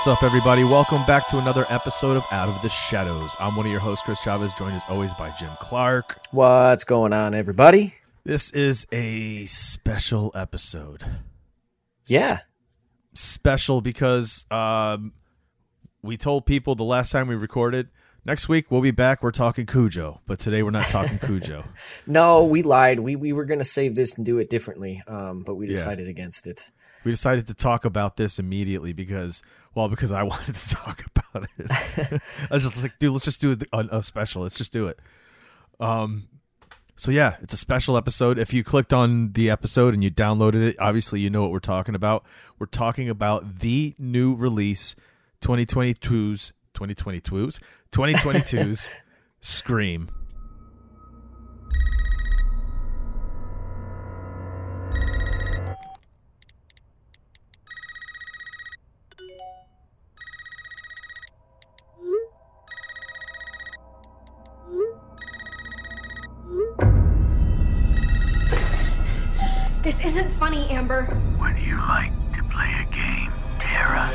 What's up, everybody? Welcome back to another episode of Out of the Shadows. I'm one of your hosts, Chris Chavez, joined as always by Jim Clark. What's going on, everybody? This is a special episode. Yeah. S- special because um, we told people the last time we recorded next week we'll be back. We're talking Cujo, but today we're not talking Cujo. No, we lied. We we were gonna save this and do it differently, um, but we Yeah. decided against it. We decided to talk about this immediately because, well, because I wanted to talk about it. I was just like, dude, let's just do a, a special. Let's just do it. Um, so yeah, it's a special episode. If you clicked on the episode and you downloaded it, obviously you know what we're talking about. We're talking about the new release, 2022's 2022's 2022's Scream. Isn't funny, Amber. Would you like to play a game, Tara?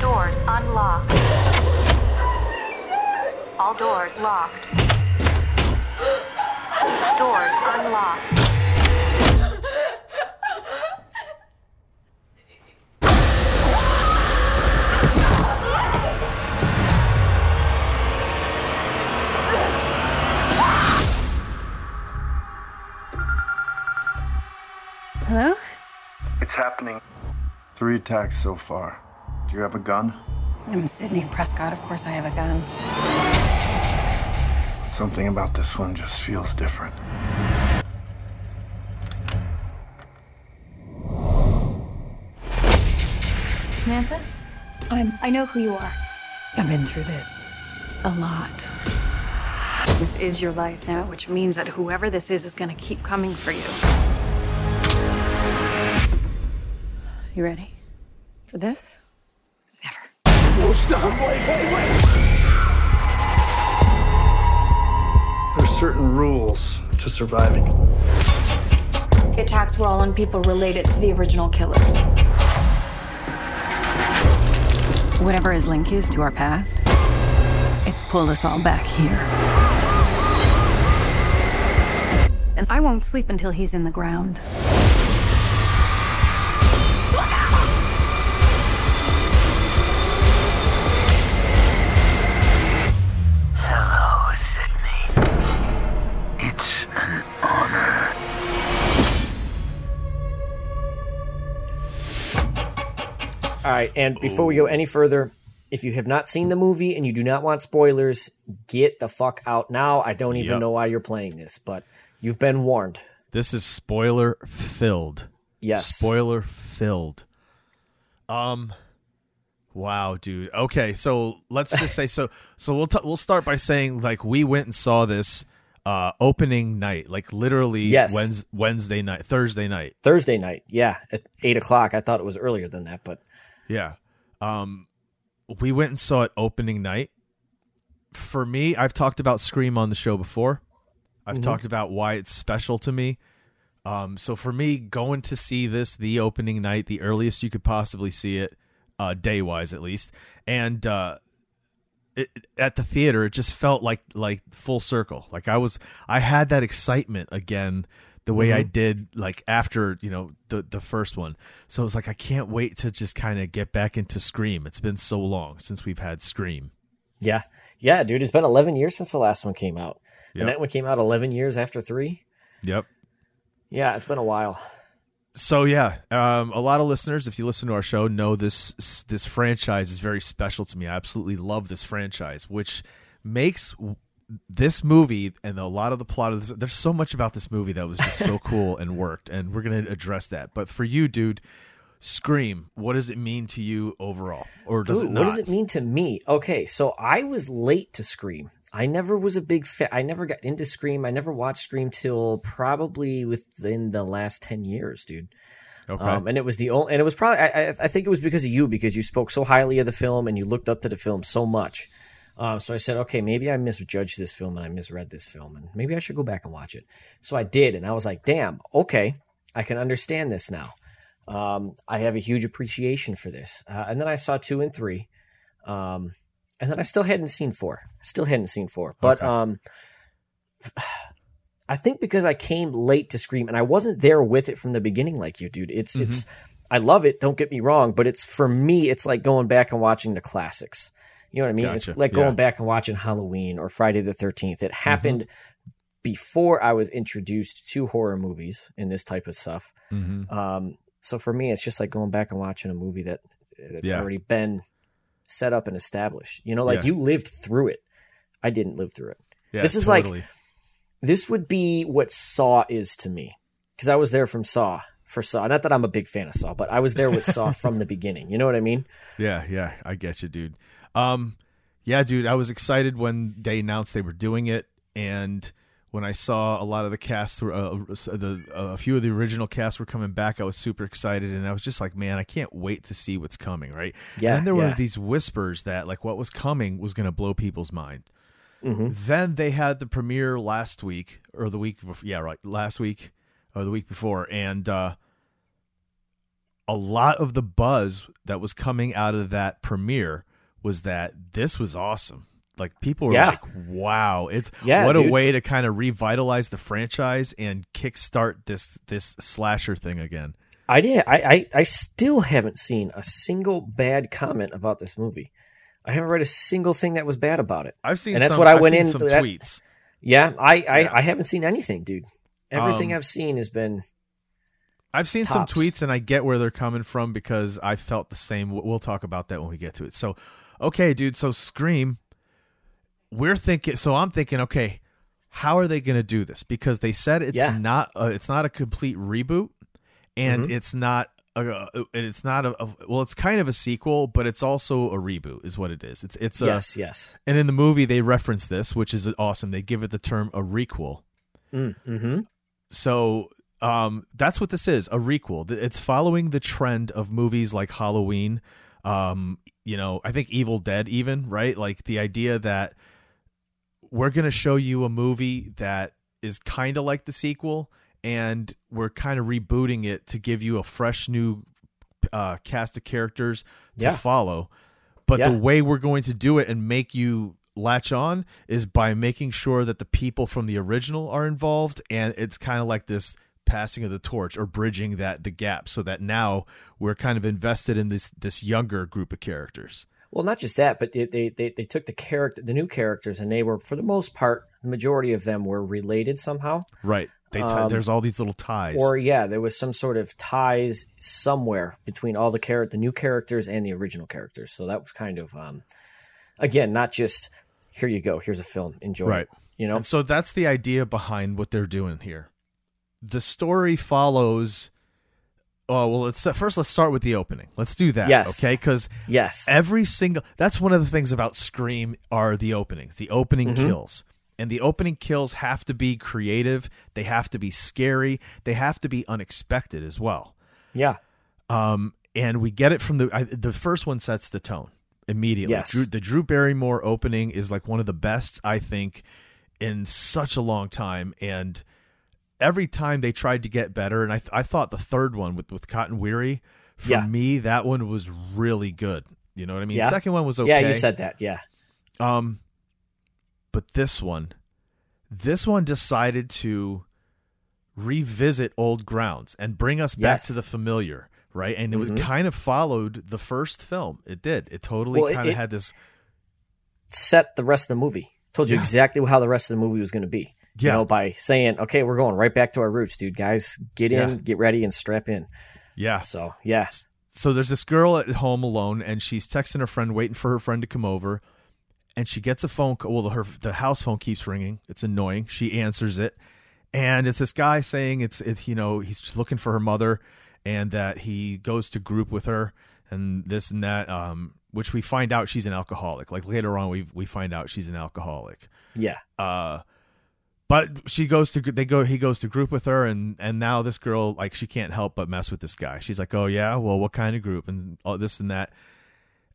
Doors unlocked. All doors locked. Doors unlocked. Hello? It's happening. Three attacks so far. Do you have a gun? I'm Sidney Prescott. Of course, I have a gun. Something about this one just feels different. Samantha? I'm. I know who you are. I've been through this a lot. This is your life now, which means that whoever this is is gonna keep coming for you. You ready for this? Never. There's certain rules to surviving. The attacks were all on people related to the original killers. Whatever his link is to our past, it's pulled us all back here. And I won't sleep until he's in the ground. Right, and before we go any further, if you have not seen the movie and you do not want spoilers, get the fuck out now. I don't even Yep. know why you're playing this, but you've been warned. This is spoiler filled. Yes. Spoiler filled. Um wow, dude. Okay, so let's just say so so we'll t- we'll start by saying like we went and saw this uh opening night, like literally Yes. Wednes- Wednesday night, Thursday night. Thursday night, yeah, at eight o'clock. I thought it was earlier than that, but Yeah. Um we went and saw it opening night. For me, I've talked about Scream on the show before. I've talked about why it's special to me. Um so for me going to see this the opening night, the earliest you could possibly see it, uh day-wise at least, and uh it, at the theater it just felt like like full circle. Like I was I had that excitement again the way I did like after you know the the first one. So it was like I can't wait to just kind of get back into Scream. It's been so long since we've had Scream. Yeah. Yeah, dude. It's been 11 years since the last one came out. Yep. And that one came out 11 years after three. Yep. Yeah, it's been a while. So yeah, um, a lot of listeners, if you listen to our show, know this this franchise is very special to me. I absolutely love this franchise, which makes this movie and a lot of the plot of this. There's so much about this movie that was just so cool and worked, and we're gonna address that. But for you, dude, Scream, what does it mean to you overall, or does Ooh, it not? What does it mean to me? Okay, so I was late to Scream. I never was a big fan. I never got into Scream. I never watched Scream till probably within the last ten years, dude. Okay. Um, and it was the only, and it was probably. I, I- I think it was because of you because you spoke so highly of the film and you looked up to the film so much. Um, so I said, okay, maybe I misjudged this film and I misread this film, and maybe I should go back and watch it. So I did, and I was like, damn, okay, I can understand this now. Um, I have a huge appreciation for this. Uh, and then I saw two and three, um, and then I still hadn't seen four. Still hadn't seen four, but Okay. um, I think because I came late to Scream and I wasn't there with it from the beginning, like you, dude. It's it's I love it. Don't get me wrong, but it's for me, it's like going back and watching the classics. You know what I mean? Gotcha. It's like Yeah. Mm-hmm. going back and watching Halloween or Friday the Thirteenth. It happened before I was introduced to horror movies and this type of stuff. Mhm. Um, so for me, it's just like going back and watching a movie that it's Yeah. already been set up and established. You know, like Yeah. you lived through it. I didn't live through it. Yeah, this is like- This would be what Saw is to me because I was there from Saw for Saw. Not that I'm a big fan of Saw, but I was there with Saw from the beginning. You know what I mean? Yeah, yeah, I get you, dude. Um, yeah, dude, I was excited when they announced they were doing it, and when I saw a lot of the cast, were, uh, the uh, a few of the original cast were coming back, I was super excited, and I was just like, man, I can't wait to see what's coming, right? Yeah, And then there were these whispers that like what was coming was going to blow people's mind. Mm-hmm. Then they had the premiere last week or the week before, yeah, right, last week or the week before, and uh, a lot of the buzz that was coming out of that premiere was that this was awesome. Like people were Yeah. like, "Wow, it's Yeah, what a way to kind of revitalize the franchise and kickstart this this slasher thing again." I did. I, I I still haven't seen a single bad comment about this movie. I haven't read a single thing that was bad about it. I've seen And that's some, what I I've went in- some that- tweets. Yeah, I I, Yeah. I haven't seen anything, dude. Everything Um, I've seen has been I've seen Tops. some tweets and I get where they're coming from because I felt the same. We'll talk about that when we get to it. So, okay, dude. So Scream, we're thinking. So I'm thinking, okay, how are they going to do this? Because they said it's Yeah. not. A, it's not a complete reboot, and Mhm. it's not. A, it's not a, a well. It's kind of a sequel, but it's also a reboot, is what it is. It's it's a, yes, yes. And in the movie, they reference this, which is awesome. They give it the term a requel. Mm, hmm So um, that's what this is a requel. It's following the trend of movies like Halloween. Um, you know, I think Evil Dead, even right? Like the idea that we're going to show you a movie that is kind of like the sequel, and we're kind of rebooting it to give you a fresh new uh, cast of characters to Yeah. follow. But Yeah. the way we're going to do it and make you latch on is by making sure that the people from the original are involved and it's kind of like this passing of the torch or bridging that the gap so that now we're kind of invested in this this younger group of characters. Well, not just that, but they, they they they took the character, the new characters, and they were for the most part, the majority of them were related somehow. Right. They t- Um, there's all these little ties. Or yeah, there was some sort of ties somewhere between all the character the new characters and the original characters. So that was kind of um again, not just here you go, here's a film, enjoy Right. it. You know? And so that's the idea behind what they're doing here. The story follows. Oh well, let's first let's start with the opening. Let's do that. Yes. Okay, because Yes. every single that's one of the things about Scream are the openings, the opening Mm-hmm. kills. And the opening kills have to be creative, they have to be scary, they have to be unexpected as well. Yeah. Um, and we get it from the I, the first one sets the tone immediately. Yes. Drew, the Drew Barrymore opening is like one of the best I think in such a long time, and every time they tried to get better, and I I thought the third one with with Cotton Weary for Yeah. me that one was really good. You know what I mean? Yeah. Second one was okay. Yeah, you said that. Yeah. Um, but this one, this one decided to revisit old grounds and bring us back to the familiar, right? And it Mhm. was kind of followed the first film. It did. It totally Well, it- kind of had this. Set the rest of the movie. Told you Yeah. exactly how the rest of the movie was going to be. You Yeah. know, by saying, okay, we're going right back to our roots, dude. Guys, get in, Yeah. get ready, and strap in. Yeah. So, yeah. so there's this girl at home alone and she's texting her friend waiting for her friend to come over and she gets a phone call well her the house phone keeps ringing it's annoying she answers it and it's this guy saying it's it's you know he's looking for her mother and that he goes to group with her and this and that um which we find out she's an alcoholic like later on we we find out she's an alcoholic Yeah. uh but she goes to they go he goes to group with her and and now this girl like she can't help but mess with this guy. She's like oh yeah? Well what kind of group? And all this and that.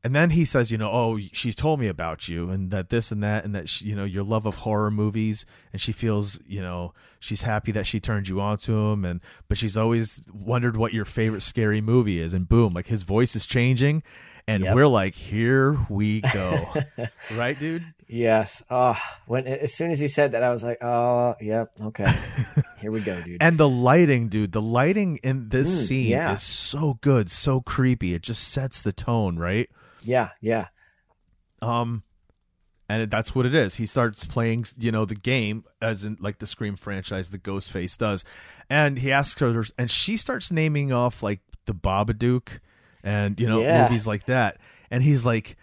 And then he says you know oh she's told me about you and that this and that and that she, you know your love of horror movies. And she feels you know she's happy that she turned you on to him and but she's always wondered what your favorite scary movie is. And boom like his voice is changing and Yep. we're like here we go. Right dude Yes. Oh, when as soon as he said that, I was like, oh, yeah, okay. Here we go, dude. And the lighting, dude, the lighting in this Mm, scene yeah. is so good, so creepy. It just sets the tone, right? yeah, yeah. Um and that's what it is. He starts playing, you know, the game as in like the Scream franchise, the Ghostface does. And he asks her and she starts naming off like the Babadook and, you know, Yeah. movies like that. And he's like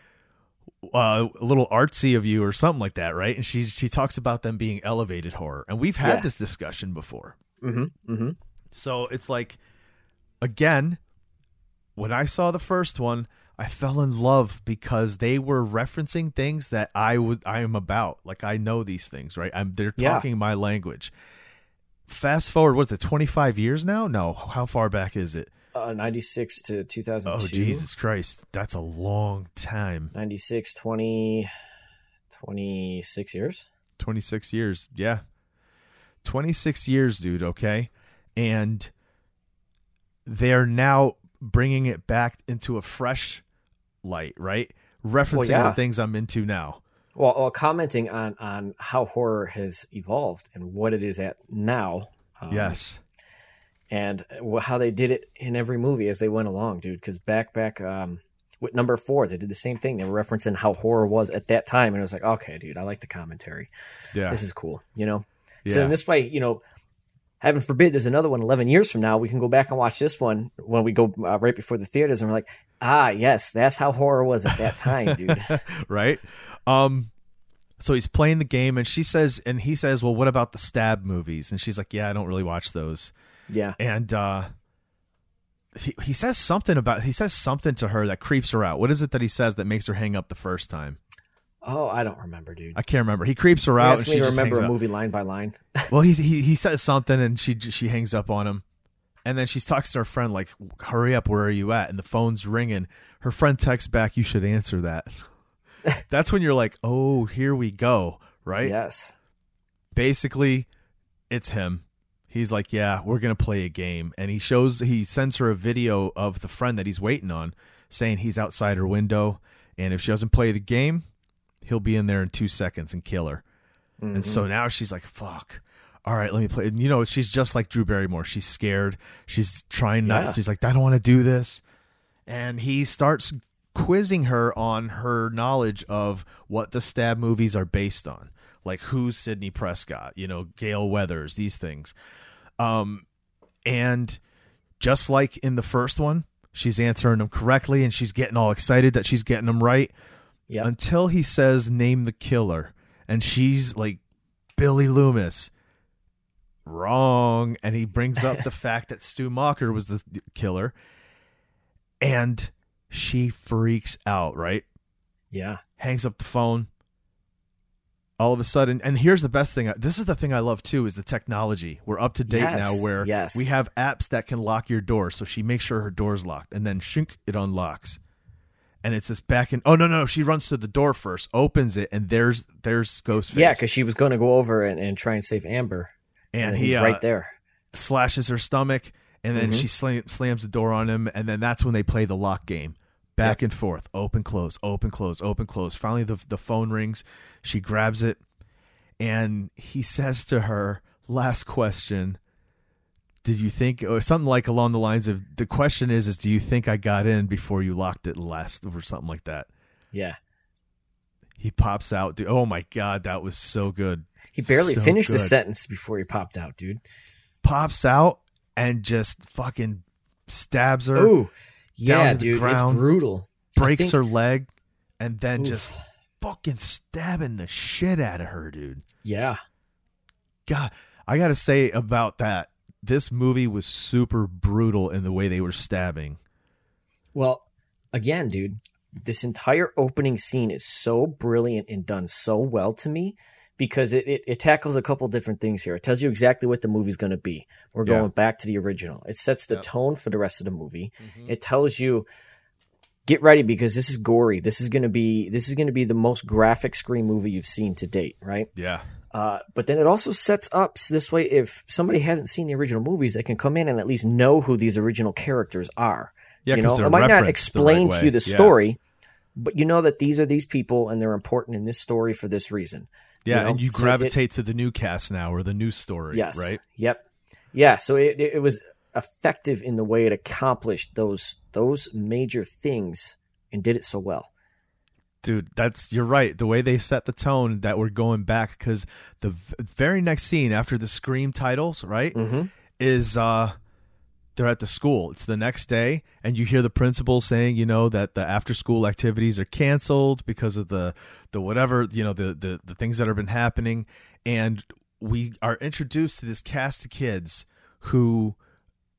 uh, a little artsy of you or something like that, right? And she she talks about them being elevated horror. And we've had Yeah. this discussion before. Mm-hmm. Mm-hmm. So it's like, again, when I saw the first one, I fell in love because they were referencing things that I would I am about. Like I know these things, right? I'm they're Yeah. talking my language. Fast forward, what's it, 25 years now? No, how far back is it? Uh, 96 to 2002. Oh, Jesus Christ. That's a long time. 96, 20, 26 years. 26 years. Yeah. 26 years, dude, okay? And they're now bringing it back into a fresh light, right? Referencing yeah. the things I'm into now. Well, well, commenting on on how horror has evolved and what it is at now. um, yes. And how they did it in every movie as they went along, dude. Because back back um, with number four, they did the same thing. They were referencing how horror was at that time, and it was like, okay, dude, I like the commentary. Yeah. This is cool, you know. So in this way, you know, heaven forbid, there's another one 11 years from now. We can go back and watch this one when we go uh, right before the theaters, and we're like, ah, yes, that's how horror was at that time, dude. right? Um so he's playing the game and she says and he says, "Well, what about the stab movies?" And she's like, "Yeah, I don't really watch those." Yeah, and uh he, he says something about he says something to her that creeps her out. What is it that he says that makes her hang up the first time? Oh, I don't remember, dude. i can't remember. He creeps her out and she to remember a movie line by line. well he, he he says something and she she hangs up on him. And then she's talking to her friend like hurry up where are you at? And the phone's ringing. Her friend texts back you should answer that. That's when you're like oh here we go right? Yes. basically it's him he's like yeah we're gonna play a game. And he shows he sends her a video of the friend that he's waiting on saying he's outside her window and if she doesn't play the game he'll be in there in two seconds and kill her. And Mm-hmm. so now she's like fuck. All right let me play. And you know she's just like drew barrymore. She's scared. She's trying not Yeah. she's like i don't want to do this. And he starts quizzing her on her knowledge of what the stab movies are based on like who's sidney prescott? You know gale weathers these things. Um and just like in the first one she's answering them correctly and she's getting all excited that she's getting them right. Yep. until he says name the killer and she's like billy loomis. Wrong. And he brings up the fact that stu macher was the killer. And she freaks out right? Yeah. hangs up the phone all of a sudden and here's the best thing this is the thing i love too is the technology we're up to date Yes, now where yes. we have apps that can lock your door so she makes sure her door's locked and then shink it unlocks and it's this back in oh no no she runs to the door first opens it and there's there's ghostface Yeah, because she was going to go over and, and try and save Amber, and he's he uh, right there. slashes her stomach and then Mhm. she slam, slams the door on him and then that's when they play the lock game back and forth open close open close open close. Finally the, the phone rings. She grabs it and he says to her last question did you think or something like along the lines of the question is is do you think i got in before you locked it last or something like that. Yeah. he pops out dude, oh my god that was so good. He barely So finished the sentence before he popped out, dude. Pops out and just fucking stabs her, Ooh, down yeah, to the dude, it's brutal. Breaks think- her leg, and then Oof. just fucking stabbing the shit out of her, dude. Yeah, God, I got to say about that. This movie was super brutal in the way they were stabbing. Well, again, dude, this entire opening scene is so brilliant and done so well to me because it, it, it tackles a couple different things here. It tells you exactly what the movie's going to be. We're Yeah. going back to the original. It sets the tone for the rest of the movie. Mm-hmm. It tells you get ready because this is gory. This is going to be this is going to be the most graphic Scream movie you've seen to date, right? Yeah. Uh, but then it also sets up so this way if somebody hasn't seen the original movies, they can come in and at least know who these original characters are. Yeah, you know, it might not explain right to you the Yeah. story, but you know that these are these people and they're important in this story for this reason. Yeah, know? and you So it- gravitate to the new cast now or the new story, Yes. right? Yep. Yeah. So it, it was effective in the way it accomplished those those major things and did it so well. Dude, that's you're right. The way they set the tone that we're going back cuz the v- very next scene after the scream titles, right? Mhm. Is uh they're at the school. It's the next day and you hear the principal saying, you know, that the after school activities are canceled because of the the whatever, you know, the the the things that have been happening and we are introduced to this cast of kids who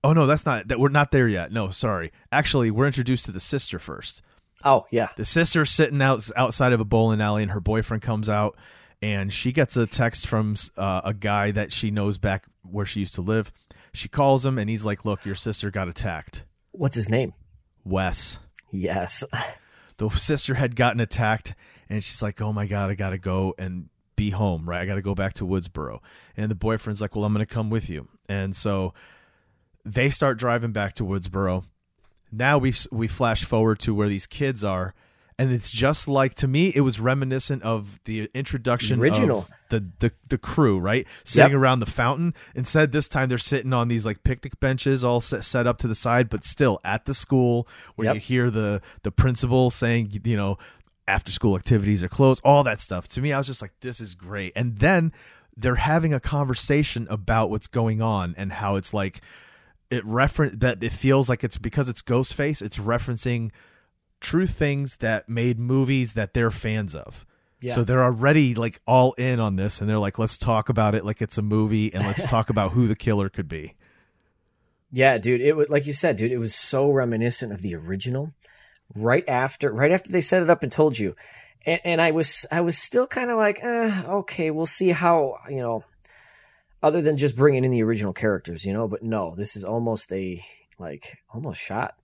Oh no, that's not that we're not there yet. No, sorry. Actually, we're introduced to the sister first. Oh yeah. The sister's sitting out outside of a bowling alley, and her boyfriend comes out, and she gets a text from uh, a guy that she knows back where she used to live. She calls him, and he's like, "Look, your sister got attacked." What's his name? Wes. Yes. The sister had gotten attacked, and she's like, "Oh my god, I gotta go and be home, right? I gotta go back to Woodsboro." And the boyfriend's like, "Well, I'm gonna come with you." And so they start driving back to Woodsboro. Now we we flash forward to where these kids are, and it's just like to me, it was reminiscent of the introduction Original. of the the the crew, right? Sitting Yep. around the fountain. Instead, this time they're sitting on these like picnic benches, all set, set up to the side, but still at the school where Yep. you hear the the principal saying, you know, after school activities are closed, all that stuff. To me, I was just like, this is great. And then they're having a conversation about what's going on and how it's like it reference that it feels like it's because it's Ghostface, it's referencing true things that made movies that they're fans of. Yeah. So they're already like all in on this and they're like, let's talk about it like it's a movie and let's talk about who the killer could be. Yeah, dude. It was like you said, dude. It was so reminiscent of the original. Right after, right after they set it up and told you, and, and I was, I was still kind of like, eh, okay, we'll see how you know. Other than just bringing in the original characters, you know, but no, this is almost a like almost shot,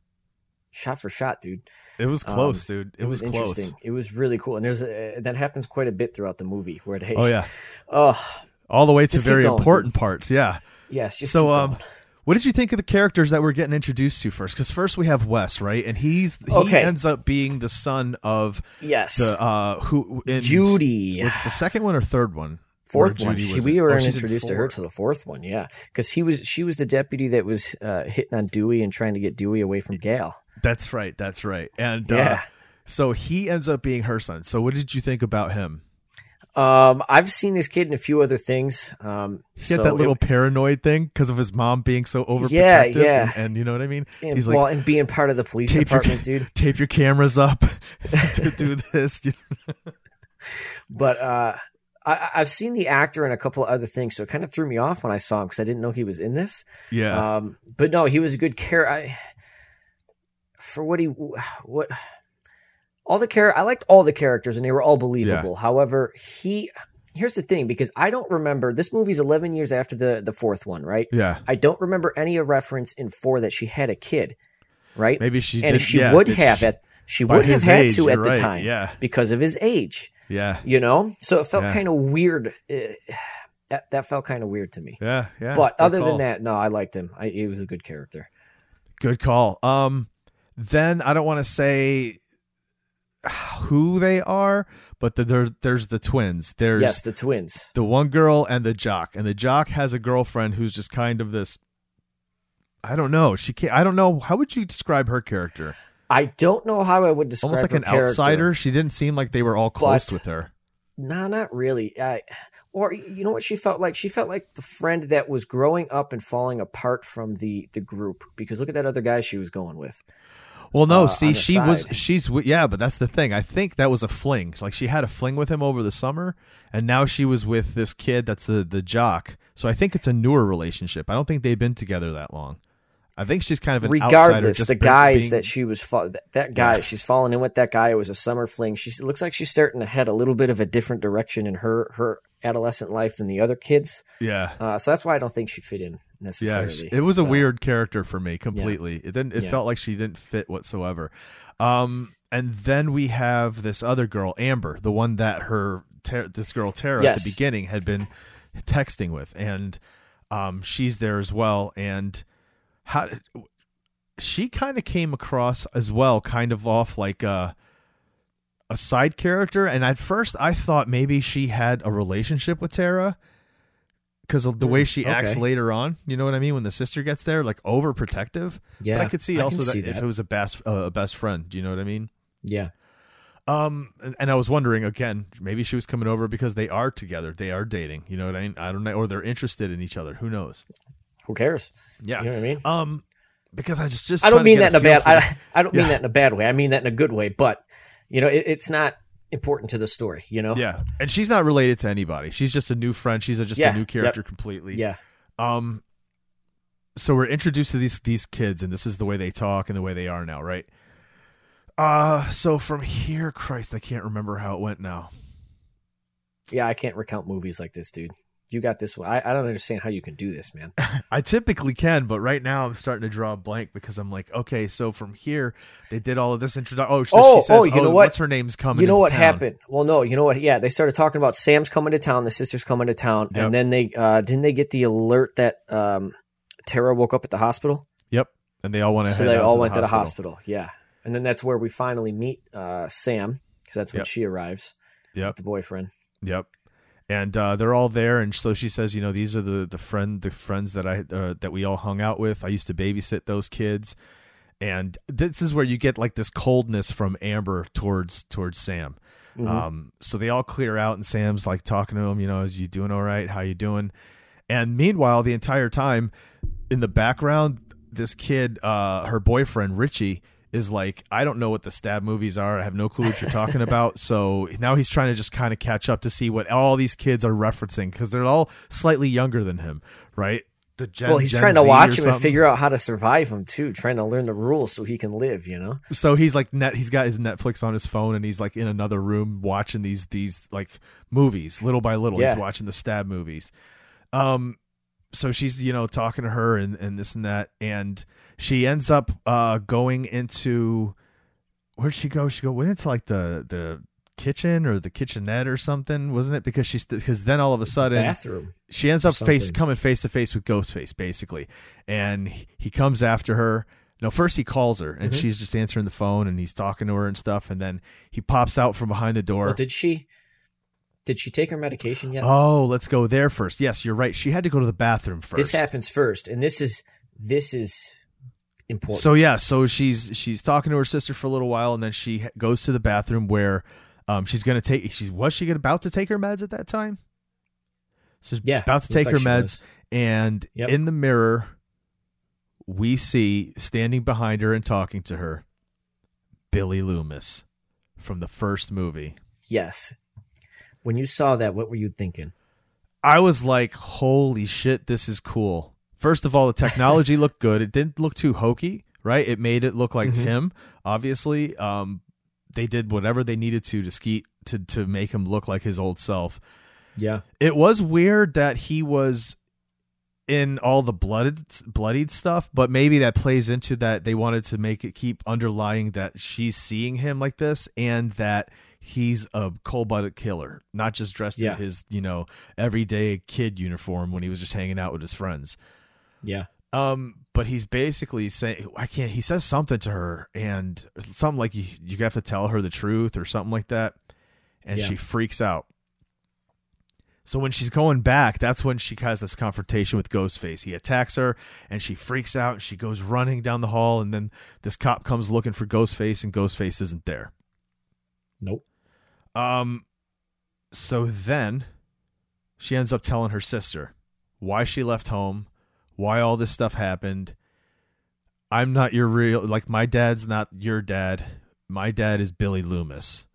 shot for shot, dude. It was close, Um, dude. It, was, close. interesting. It was really cool, and there's a, that happens quite a bit throughout the movie where they, Oh yeah. oh All the way to very going, important parts. Yeah. yes, so um what did you think of the characters that we're getting introduced to first because first we have wes right and he's he Okay. ends up being the son of yes, the uh who in, Judy. was it the second one or third one Fourth one. She, we were oh, introduced to her to the fourth one, yeah, because he was she was the deputy that was uh, hitting on Dewey and trying to get Dewey away from Gale. that's right that's right and uh Yeah. so he ends up being her son so what did you think about him Um, I've seen this kid in a few other things. Um, he had so that little it- paranoid thing because of his mom being so overprotective Yeah, yeah. And, and you know what i mean and, he's well, like and being part of the police tape your, department, dude. tape your cameras up to do this? But uh, I, I've seen the actor in a couple of other things, so it kind of threw me off when I saw him because I didn't know he was in this. yeah Um, but no, he was a good character. I for what he what all the char- I liked all the characters and they were all believable. However, he here's the thing because I don't remember this movie's 11 years after the the fourth one, right? yeah I don't remember any reference in 4 that she had a kid, right? maybe she and did, she yeah, would have she- at she would have had age, to at you're the right, time yeah because of his age, yeah you know? So it felt Yeah. kind of weird. uh, that, that felt kind of weird to me. yeah yeah but other call. than that, no, I liked him. I, he was a good character. Good call. Um, then I don't want to say who they are, but the, there, there's the twins. There's yes, the twins. the one girl and the jock, and the jock has a girlfriend who's just kind of this. I don't know. She can't. I don't know. How would you describe her character? I don't know how I would describe Almost like an character. outsider. She didn't seem like they were all close But- with her. nah, not really. I, or you know what she felt like? She felt like the friend that was growing up and falling apart from the the group. Because look at that other guy she was going with. Well, no, uh, see, she was she's yeah, but that's the thing. I think that was a fling. Like she had a fling with him over the summer, and now she was with this kid that's the the jock. So I think it's a newer relationship. I don't think they've been together that long. I think she's kind of an. Regardless, the guys being- that she was fa- that, that guy Yeah. she's falling in with that guy. It was a summer fling. She looks like she's starting to head a little bit of a different direction in her her adolescent life than the other kids. yeah. Uh, so that's why I don't think she fit in Yeah, necessarily. sh- it was a Uh, weird character for me completely. It didn't. It Yeah. felt like she didn't fit whatsoever. Um, and then we have this other girl, Amber, the one that her Ter- this girl Tara at the beginning had been texting with, and um, she's there as well. And how she kind of came across as well, kind of off like a a side character. And at first, I thought maybe she had a relationship with Tara because of the way she acts Hmm, later on. You know what I mean? When the sister gets there, like overprotective. Yeah, but I could see I also see that, if it was a best uh, a best friend. Do you know what I mean? Yeah, Um, and, and I was wondering again, maybe she was coming over because they are together, they are dating. You know what I mean? I don't know, or they're interested in each other. Who knows? Who cares? Yeah. You know what I mean? Um, because I just just I don't mean that in a bad. I, I don't mean Yeah. that in a bad way. I mean that in a good way. But you know, it, it's not important to the story. You know. yeah, and she's not related to anybody. She's just a new friend. She's a, just Yeah, a new yep. character completely. Yeah. Um, so we're introduced to these these kids, and this is the way they talk and the way they are now, right? Uh, so from here, Christ, I can't remember how it went now. Yeah. I can't recount movies like this, dude. You got this one. I, I don't understand how you can do this, man. I typically can, but right now I'm starting to draw a blank because I'm like, okay, so from here they did all of this introduction. Oh, so Oh, she says, oh, you know what? What's her name's coming? you know what town. happened? Well, no, you know what? Yeah, they started talking about Sam's coming to town, the sister's coming to town, Yep. and then they uh, didn't they get the alert that um, Tara woke up at the hospital, Yep, and they all want to. so they all went to the hospital. Yeah, and then that's where we finally meet uh, Sam because that's when Yep. she arrives, Yep, the boyfriend. yep. And uh, they're all there, and so she says, you know, these are the the friend the friends that I uh, that we all hung out with. I used to babysit those kids, and this is where you get like this coldness from Amber towards towards Sam. Mm-hmm. Um, so they all clear out, and Sam's like talking to him, you know, is you doing all right? How you doing? And meanwhile, the entire time in the background, this kid, uh, her boyfriend Richie, is like, I don't know what the stab movies are. I have no clue what you're talking about. So now he's trying to just kind of catch up to see what all these kids are referencing because they're all slightly younger than him, right? The Gen, well, he's Gen trying to Z watch him and figure out how to survive him too, trying to learn the rules so he can live. You know. so he's like net he's got his netflix on his phone and he's like in another room watching these these like movies little by little Yeah. he's watching the stab movies um so she's you know talking to her and and this and that and she ends up uh going into where'd she go she go went into like the the kitchen or the kitchenette or something wasn't it because she's because then all of a sudden Bathroom. she ends up face coming face to face with Ghostface basically, and he he comes after her. No, first he calls her, and Mhm. she's just answering the phone, and he's talking to her and stuff, and then he pops out from behind the door. Well, did she? Did she take her medication yet? oh, let's go there first. Yes, you're right. She had to go to the bathroom first. This happens first, and this is this is important. So yeah, so she's she's talking to her sister for a little while, and then she goes to the bathroom where um she's gonna take. She's was she about to take her meds at that time? So she's Yeah, about to take like her meds, was. and Yep. in the mirror, we see standing behind her and talking to her, Billy Loomis from the first movie. yes. When you saw that, what were you thinking? I was like, holy shit, this is cool. First of all, the technology looked good. It didn't look too hokey, right? It made it look like Mhm. him, obviously. Um, they did whatever they needed to to ski to to make him look like his old self. Yeah, It was weird that he was in all the blooded bloodied stuff, but maybe that plays into that they wanted to make it keep underlying that she's seeing him like this and that he's a cold-blooded killer, not just dressed Yeah. in his, you know, everyday kid uniform when he was just hanging out with his friends. yeah. Um, but he's basically saying, I can't. He says something to her, and something like you, you have to tell her the truth or something like that, and Yeah. she freaks out. So when she's going back, that's when she has this confrontation with Ghostface. He attacks her, and she freaks out. And she goes running down the hall, and then this cop comes looking for Ghostface, and Ghostface isn't there. Nope. Um, so then she ends up telling her sister why she left home, why all this stuff happened. I'm not your real like my dad's not your dad. My dad is Billy Loomis.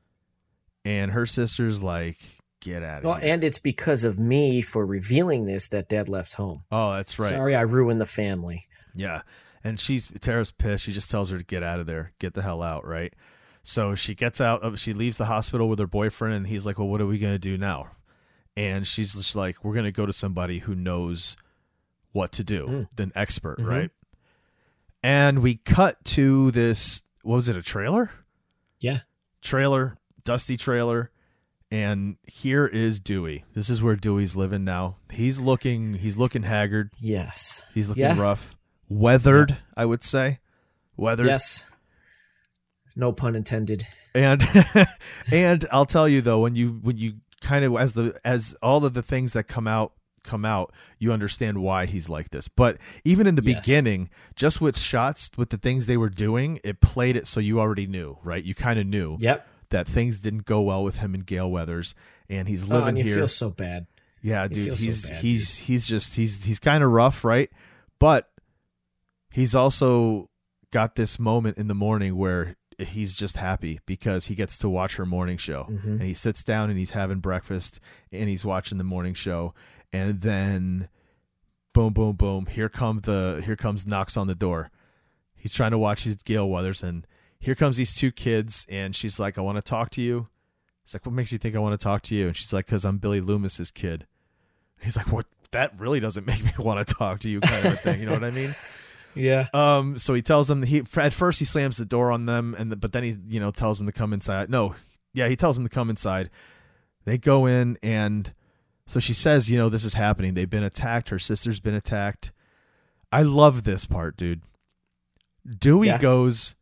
And her sister's like, get out of Well, here. and it's because of me for revealing this that Dad left home. oh, that's right. Sorry, I ruined the family. Yeah. And she's Tara's pissed. She just tells her to get out of there, get the hell out, right? So she gets out of she leaves the hospital with her boyfriend and he's like, "Well, what are we going to do now?" And she's just like, "We're going to go to somebody who knows what to do, an expert, Mhm. right?" And we cut to this what was it, a trailer? Yeah. Trailer, dusty trailer. And here is Dewey. This is where Dewey's living now. He's looking he's looking haggard. Yes. He's looking Yeah. rough, weathered. I would say, weathered. Yes. No pun intended. And and I'll tell you though, when you when you kind of as the as all of the things that come out come out, you understand why he's like this. But even in the Yes. beginning, just with shots with the things they were doing, it played it so you already knew, right? You kind of knew Yep. that things didn't go well with him and Gale Weathers, and he's Oh, living and you here. feel so bad. Yeah, dude, feels so he's bad, he's he's just he's he's kind of rough, right? But he's also got this moment in the morning where he's just happy because he gets to watch her morning show. Mhm. And he sits down and he's having breakfast and he's watching the morning show and then boom boom boom, here come the here comes knocks on the door. He's trying to watch his Gale Weathers and here comes these two kids and she's like, "I want to talk to you." He's like, "What makes you think I want to talk to you?" And she's like, "Cuz I'm Billy Loomis's kid." He's like, "What? That really doesn't make me want to talk to you," kind of a thing. You know what I mean? Yeah. Um. So he tells them he at first he slams the door on them, and the, but then he you know tells them to come inside. No, yeah, he tells them to come inside. They go in, and so she says, you know, this is happening. They've been attacked. Her sister's been attacked. I love this part, dude. Dewey Yeah. goes,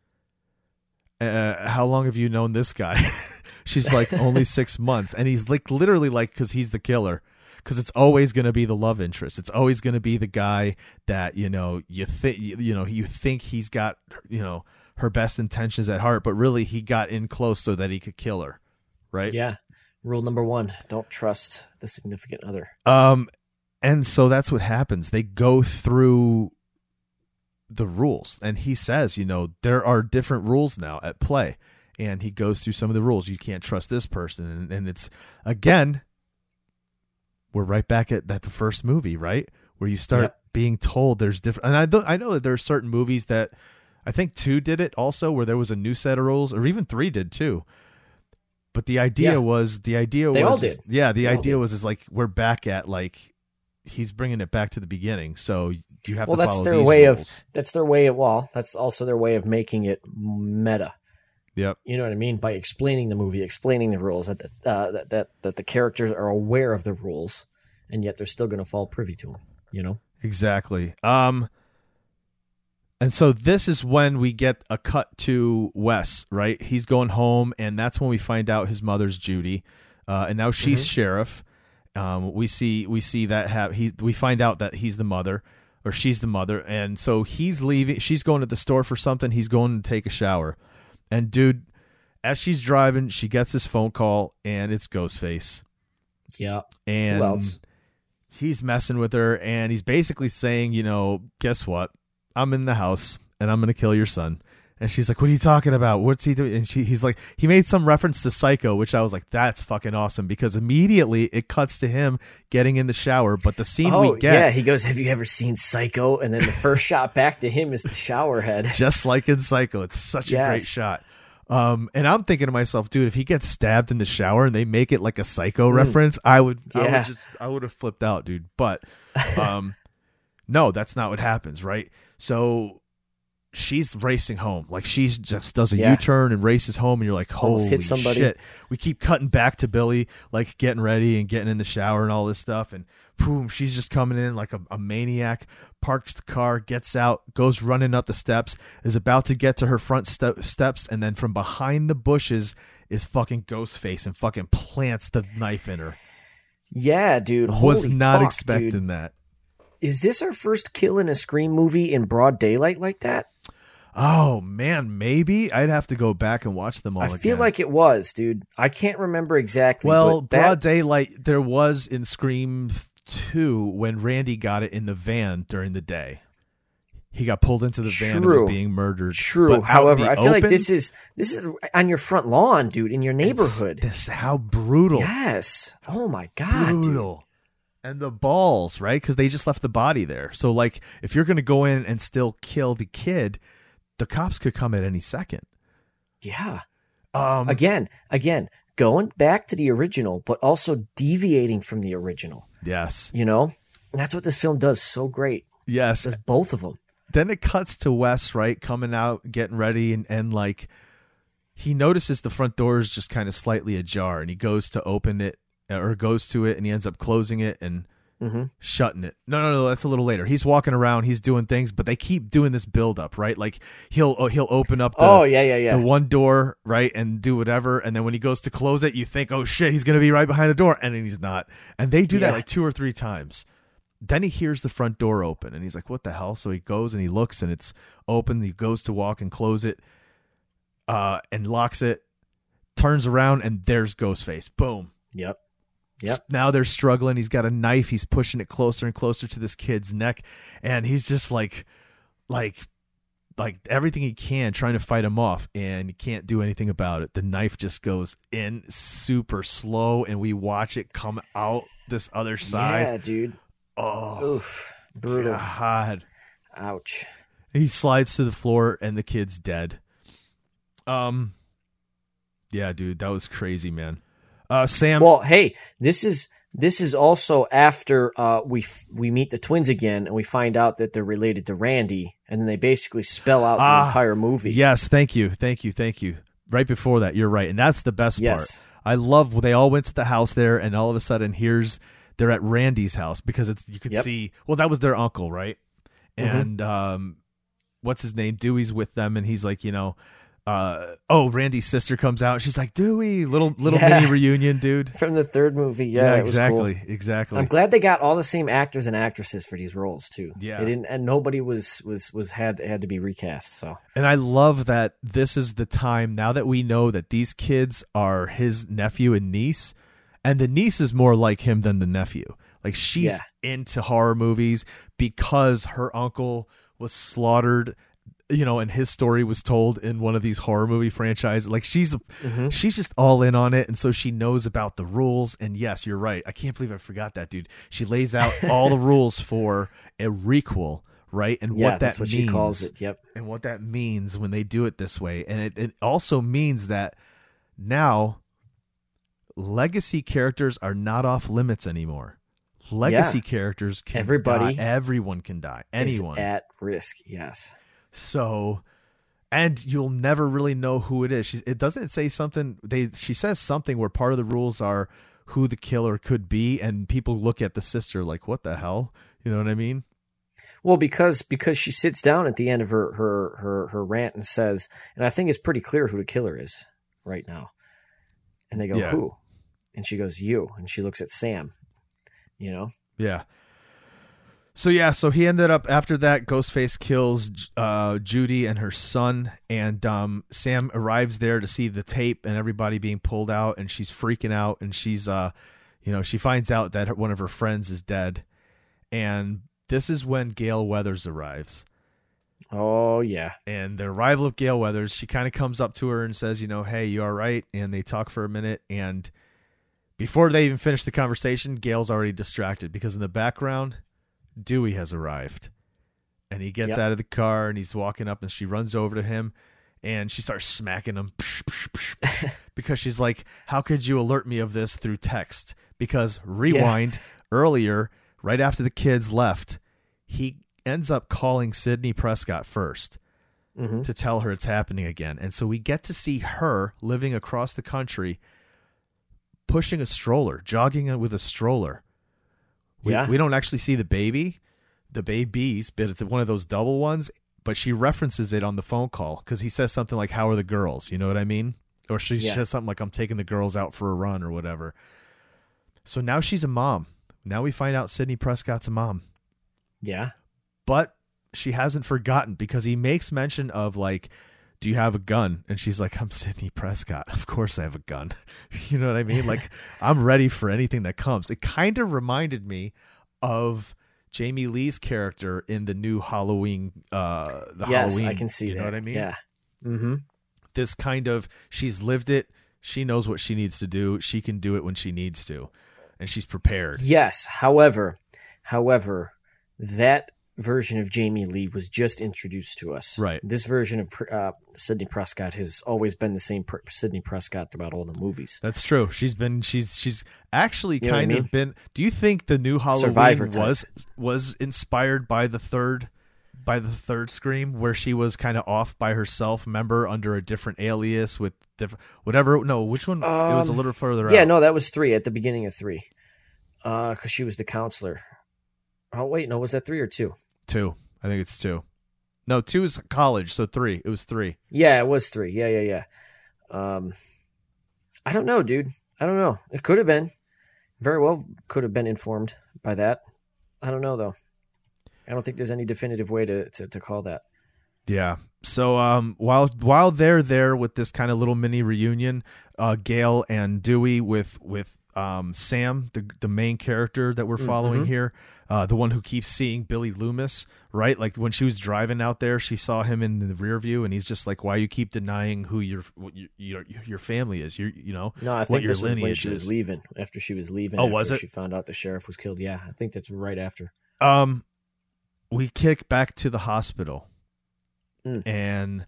uh, "How long have you known this guy?" She's like, "Only six months," and he's like, literally like, because he's the killer. Because it's always going to be the love interest. It's always going to be the guy that you know you think you, know you think he's got you know her best intentions at heart, but really he got in close so that he could kill her, right? Yeah. Rule number one don't trust the significant other. Um, and so that's what happens. They go through the rules, and he says, you know, there are different rules now at play, and he goes through some of the rules. You can't trust this person, and, and it's again, we're right back at that the first movie, right, where you start Yep. being told there's different. And I th- I know that there are certain movies that I think two did it also, where there was a new set of rules, or even three did too. But the idea Yeah. was the idea They all was did. yeah the They all idea was is like we're back at like he's bringing it back to the beginning so you have Well, to that's their way rules. of that's their way of well, that's also their way of making it meta. Yep You know what I mean? By explaining the movie, explaining the rules that uh, that, that that the characters are aware of the rules, and yet they're still going to fall privy to them. You know? exactly um and so this is when we get a cut to Wes, right? He's going home, and that's when we find out his mother's Judy, uh, and now she's Mm-hmm. sheriff. Um, we see we see that have he we find out that he's the mother or she's the mother, and so he's leaving. She's going to the store for something. He's going to take a shower, and dude, as she's driving, she gets this phone call, and it's Ghostface, Yeah. and Who else? he's messing with her, and he's basically saying, you know, guess what? I'm in the house, and I'm gonna kill your son. And she's like, "What are you talking about? What's he doing?" And she, he's like, he made some reference to Psycho, which I was like, "That's fucking awesome," because immediately it cuts to him getting in the shower. But the scene Oh we get, yeah, he goes, "Have you ever seen Psycho?" And then the first shot back to him is the shower head. just like in Psycho. It's such a great shot. Um, and I'm thinking to myself, dude, if he gets stabbed in the shower and they make it like a Psycho reference, I would, I Mm. Yeah. would just, I would have flipped out, dude. But, um, no, that's not what happens, right? So she's racing home, like she's just does a Yeah. turn and races home, and you're like, holy Almost hit somebody. shit! We keep cutting back to Billy, like getting ready and getting in the shower and all this stuff, and boom, she's just coming in like a, a maniac. Parks the car, gets out, goes running up the steps, is about to get to her front ste- steps, and then from behind the bushes is fucking Ghostface and fucking plants the knife in her. Yeah, dude. Was holy not fuck, expecting dude. that. Is this our first kill in a Scream movie in broad daylight like that? Oh man, maybe I'd have to go back and watch them all again. I again. feel like it was, dude. I can't remember exactly. well, broad daylight there was in Scream Two when Randy got it in the van during the day. He got pulled into the van and was being murdered. true. But However, I feel like this is this is on your front lawn, dude, in your neighborhood. This how brutal. Yes. Oh my god, dude. And the balls, right? Because they just left the body there. So, like, if you're going to go in and still kill the kid, the cops could come at any second. Yeah. Um, Again, again, going back to the original, but also deviating from the original. yes, You know, and that's what this film does so great. yes. Does both of them. then it cuts to Wes, right, coming out, getting ready, and, and like he notices the front door is just kind of slightly ajar, and he goes to open it or goes to it, and he ends up closing it and Mhm. shutting it. No, no, no, that's a little later. He's walking around, he's doing things, but they keep doing this build up, right? Like he'll oh, he'll open up. The, oh yeah, yeah, yeah. the one door, right, and do whatever, and then when he goes to close it, you think, "Oh shit, he's gonna be right behind the door," and then he's not. And they do that like two or three times. Then he hears the front door open, and he's like, "What the hell?" So he goes and he looks, and it's open. He goes to walk and close it, uh, and locks it. Turns around, and there's Ghostface. Boom. Yep. Yep. Now they're struggling. He's got a knife. He's pushing it closer and closer to this kid's neck, and he's just like, like, like everything he can trying to fight him off, and he can't do anything about it. The knife just goes in super slow, and we watch it come out this other side. Yeah, dude. Oh, Oof. Brutal. God! Ouch. He slides to the floor, and the kid's dead. Um, yeah, dude, that was crazy, man. Uh, Sam. Well, hey, this is this is also after uh, we f- we meet the twins again, and we find out that they're related to Randy, and then they basically spell out the Ah, entire movie. Yes, thank you, thank you, thank you. Right before that, you're right, and that's the best Yes. part. I love when they all went to the house there, and all of a sudden, here's they're at Randy's house because it's you could Yep. see. Well, that was their uncle, right? Mhm. And um, what's his name? Dewey's with them, and he's like, you know, uh, oh, Randy's sister comes out. She's like, Dewey, little little Yeah. mini reunion, dude. From the third movie, yeah, it was cool. exactly, exactly. I'm glad they got all the same actors and actresses for these roles too. Yeah. they didn't, and nobody was was was had had to be recast. So And I love that this is the time now that we know that these kids are his nephew and niece, and the niece is more like him than the nephew. Like she's Yeah. into horror movies because her uncle was slaughtered, you know, and his story was told in one of these horror movie franchises. Like she's mm-hmm. she's just all in on it, and so she knows about the rules. And yes, you're right. I can't believe I forgot that, dude. She lays out all the rules for a requel. Right, and yeah, what that that's what means she calls it. Yep. and what that means when they do it this way. And it, it also means that now legacy characters are not off limits anymore. Legacy characters can Everybody die. everyone can die. Is Anyone. at risk. Yes. So and you'll never really know who it is. She's, it doesn't say something they she says something where part of the rules are who the killer could be and people look at the sister like what the hell? You know what I mean? Well, because because she sits down at the end of her her her her rant and says, and I think it's pretty clear who the killer is right now. And they go, Yeah. "Who?" And she goes, "You." And she looks at Sam. You know. Yeah. So yeah, so he ended up after that. Ghostface kills uh, Judy and her son, and um, Sam arrives there to see the tape and everybody being pulled out, and she's freaking out, and she's uh, you know, she finds out that one of her friends is dead, and this is when Gale Weathers arrives. Oh yeah. And the arrival of Gale Weathers, she kind of comes up to her and says, you know, hey, you all right? And they talk for a minute. And before they even finish the conversation, Gale's already distracted because in the background, Dewey has arrived. And he gets Yep. out of the car and he's walking up and she runs over to him and she starts smacking him because she's like, How could you alert me of this through text? Because rewind earlier, right after the kids left, he ends up calling Sidney Prescott 1st hmm to tell her it's happening again. And so we get to see her living across the country pushing a stroller, jogging with a stroller. We, Yeah. we don't actually see the baby, the babies, but it's one of those double ones. But she references it on the phone call because he says something like, How are the girls? You know what I mean? Or she Yeah. says something like, I'm taking the girls out for a run or whatever. So now she's a mom. Now we find out Sidney Prescott's a mom Yeah. but she hasn't forgotten because he makes mention of like do you have a gun? And she's like i'm sidney prescott. Of course i have a gun. You know what i mean? Like i'm ready for anything that comes. It kind of reminded me of jamie lee's character in the new halloween uh the yes, halloween I can see you that. know what i mean? Yeah. Mm-hmm. this kind of she's lived it. She knows what she needs to do. She can do it when she needs to. And she's prepared. Yes. However, however, that version of Jamie Lee was just introduced to us. Right. This version of uh, Sidney Prescott has always been the same per- Sidney Prescott throughout all the movies. That's true. She's been she's she's actually You what I kind mean? of been. Do you think the new Halloween Survivor type. was was inspired by the third by the third Scream, where she was kind of off by herself, member under a different alias with different whatever? No, which one? it was a Um, little further Yeah, out. no, that was three at the beginning of three, because she was the counselor. Oh wait, no, was that three or two? two. I think it's two. No, two is college, so three. It was three. Yeah, it was three. Yeah, yeah, yeah. Um, I don't know, dude. I don't know. It could have been. Very well could have been informed by that. I don't know though. I don't think there's any definitive way to, to, to call that. Yeah. So um, while while they're there with this kind of little mini reunion, uh, Gale and Dewey with with um, Sam, the the main character that we're following Mhm. here, uh, the one who keeps seeing Billy Loomis, right? Like when she was driving out there, she saw him in the rear view, and he's just like, "Why you keep denying who your what your your, your family is? Your you know No, I what think your this was when she was leaving. After she was leaving. Oh, was it? She found out the sheriff was killed. Yeah, I think that's right after. Um, we kick back to the hospital, Mm. and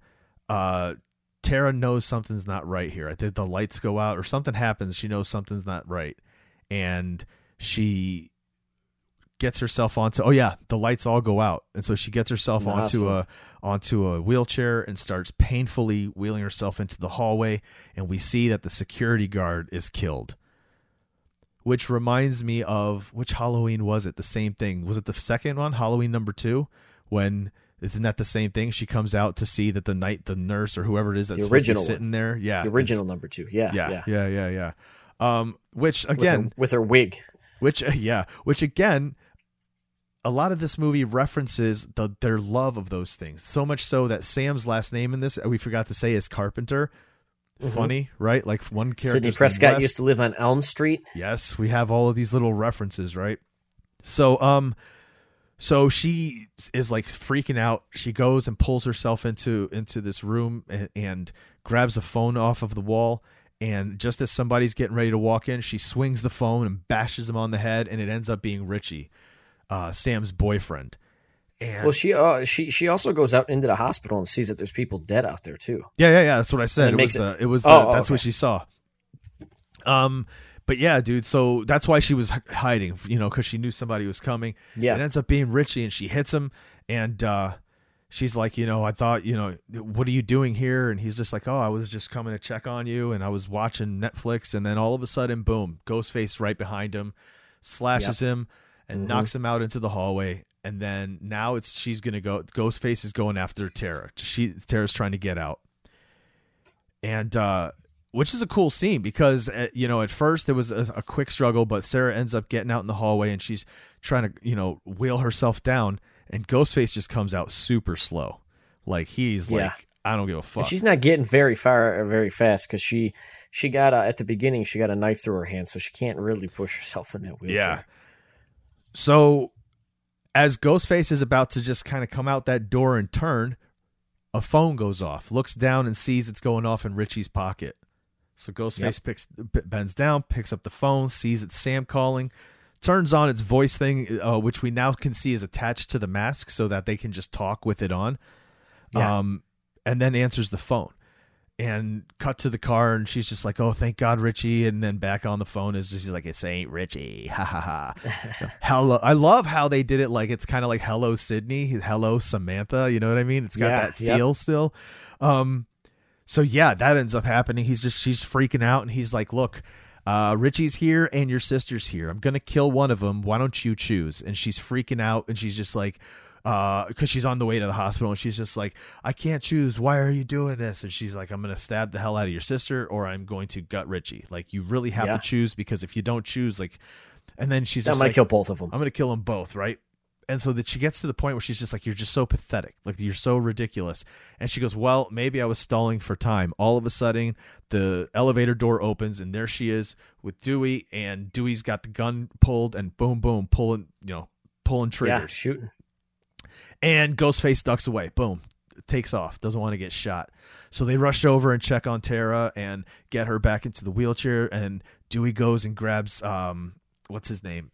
uh, Tara knows something's not right here. I think the lights go out or something happens. She knows something's not right, and she gets herself onto. Oh yeah, the lights all go out, and so she gets herself the onto hospital. a onto a wheelchair and starts painfully wheeling herself into the hallway. And we see that the security guard is killed which reminds me of which Halloween was it? The same thing. Was it the second one, Halloween number two? When isn't that the same thing? She comes out to see that the night the nurse or whoever it is that's The supposed to be original sitting there. Yeah. the original number two. Yeah, Yeah, yeah. yeah, yeah, Um, which With again, her, with her wig. which yeah, which again, a lot of this movie references the their love of those things. So much so that Sam's last name in this we forgot to say is Carpenter. Funny, right? Like one character. Mm-hmm. Sidney Prescott used to live on Elm Street. Yes, we have all of these little references, right? So, um, so she is like freaking out. She goes and pulls herself into into this room and, and grabs a phone off of the wall. And just as somebody's getting ready to walk in, she swings the phone and bashes him on the head, and it ends up being Richie, uh, Sam's boyfriend. And Well, she uh, she she also goes out into the hospital and sees that there's people dead out there too. Yeah, yeah, yeah. That's what I said. It was it- the. It was the. Oh, oh, that's what she saw. Um, but yeah, dude. So that's why she was hiding, you know, because she knew somebody was coming. Yeah. It ends up being Richie, and she hits him, and uh, she's like, you know, I thought, you know, what are you doing here? And he's just like, oh, I was just coming to check on you, and I was watching Netflix, and then all of a sudden, boom, Ghostface right behind him, slashes him, and Mhm. knocks him out into the hallway. And then now it's she's gonna go. Ghostface is going after Tara. She Tara's trying to get out and uh which is a cool scene because uh, you know at first there was a, a quick struggle but sarah ends up getting out in the hallway and she's trying to you know wheel herself down and ghostface just comes out super slow like he's Yeah. like i don't give a fuck And she's not getting very far or very fast because she she got a, at the beginning she got a knife through her hand, so she can't really push herself in that wheelchair. yeah so as ghostface is about to just kind of come out that door and turn a phone goes off looks down and sees it's going off in richie's pocket so ghostface picks bends down picks up the phone sees it's sam calling turns on its voice thing uh, which we now can see is attached to the mask so that they can just talk with it on Yeah. um and then answers the phone and cut to the car and she's just like oh thank god richie and then back on the phone is just she's like it's ain't richie. Ha ha ha. Hello i love how they did it like it's kind of like hello sidney. Hello samantha. You know what i mean? It's got Yeah, that yep. feel still. Um so yeah that ends up happening he's just she's freaking out and he's like look uh, Richie's here and your sister's here. I'm gonna kill one of them. Why don't you choose? And she's freaking out and she's just like, uh, because she's on the way to the hospital and she's just like, I can't choose. Why are you doing this? And she's like, I'm gonna stab the hell out of your sister or I'm going to gut Richie. Like you really have Yeah. to choose because if you don't choose, like, and then she's just might like, kill both of them. I'm gonna kill them both, right? And so that she gets to the point where she's just like, "You're just so pathetic, like you're so ridiculous." And she goes, "Well, maybe I was stalling for time." All of a sudden, the elevator door opens, and there she is with Dewey, and Dewey's got the gun pulled, and boom, boom, pulling, you know, pulling triggers. Yeah, shooting. And Ghostface ducks away. Boom. Takes off. Doesn't want to get shot. So they rush over and check on Tara and get her back into the wheelchair. And Dewey goes and grabs um what's his name?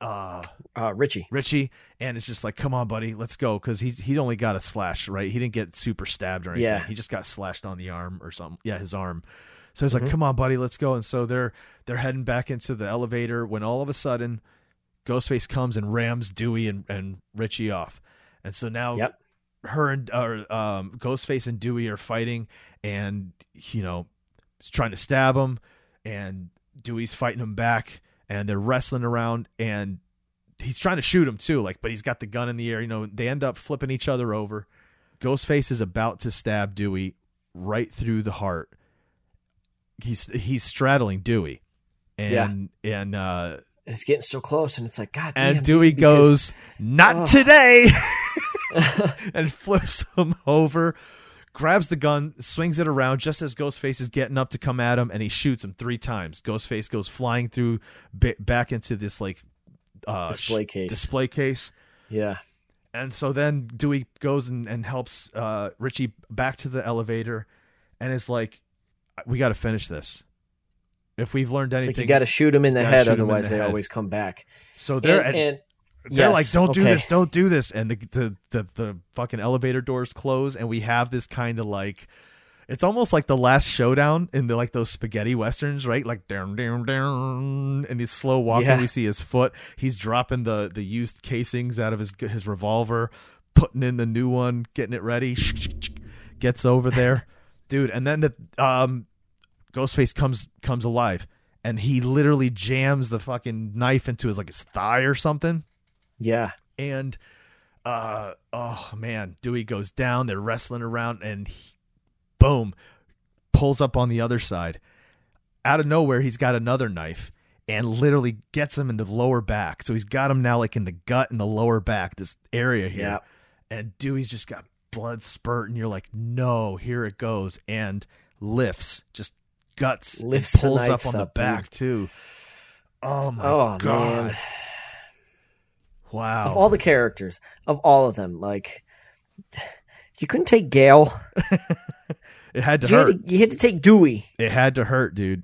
Uh Uh, Richie. Richie. And it's just like, come on, buddy, let's go. Cause he's he's only got a slash, right? He didn't get super stabbed or anything. Yeah. He just got slashed on the arm or something. Yeah, his arm. So he's like, Mm-hmm. come on, buddy, let's go. And so they're they're heading back into the elevator when all of a sudden Ghostface comes and rams Dewey and, and Richie off. And so now Yep. her and or um, Ghostface and Dewey are fighting, and you know, he's trying to stab him, and Dewey's fighting him back, and they're wrestling around, and he's trying to shoot him too, like, but he's got the gun in the air. You know, they end up flipping each other over. Ghostface is about to stab Dewey right through the heart. He's he's straddling Dewey, and and uh, It's getting so close, and it's like, God damn. and Dewey dude, because- goes, "Not Ugh. today," and flips him over, grabs the gun, swings it around just as Ghostface is getting up to come at him, and he shoots him three times. Ghostface goes flying through ba- back into this like uh, Display case. Display case. Yeah. And so then Dewey goes and, and helps uh, Richie back to the elevator, and is like, "We got to finish this. If we've learned It's anything, like you got to shoot him in the head, shoot 'em in otherwise the they head. always come back. so they're and, at- and they're yes, like, "Don't do okay. this, don't do this," and the the the, the fucking elevator doors close, and we have this kind of like, it's almost like the last showdown in the like those spaghetti westerns, right? Like down, down, down, and he's slow walking. Yeah. We see his foot. He's dropping the the used casings out of his his revolver, putting in the new one, getting it ready. Gets over there, dude, and then the um, Ghostface comes comes alive. And he literally jams the fucking knife into his like his thigh or something Yeah. and uh oh man dewey goes down they're wrestling around and he, boom pulls up on the other side out of nowhere he's got another knife and literally gets him in the lower back so he's got him now like in the gut and the lower back this area here Yeah. and dewey's just got blood spurt and you're like no here it goes and lifts just guts Lifts the pulls up on the up, dude. back too oh my Oh god man. Wow Of all the characters, of all of them, like you couldn't take Gale. it had to You had hurt to, you had to take Dewey. It had to hurt, dude.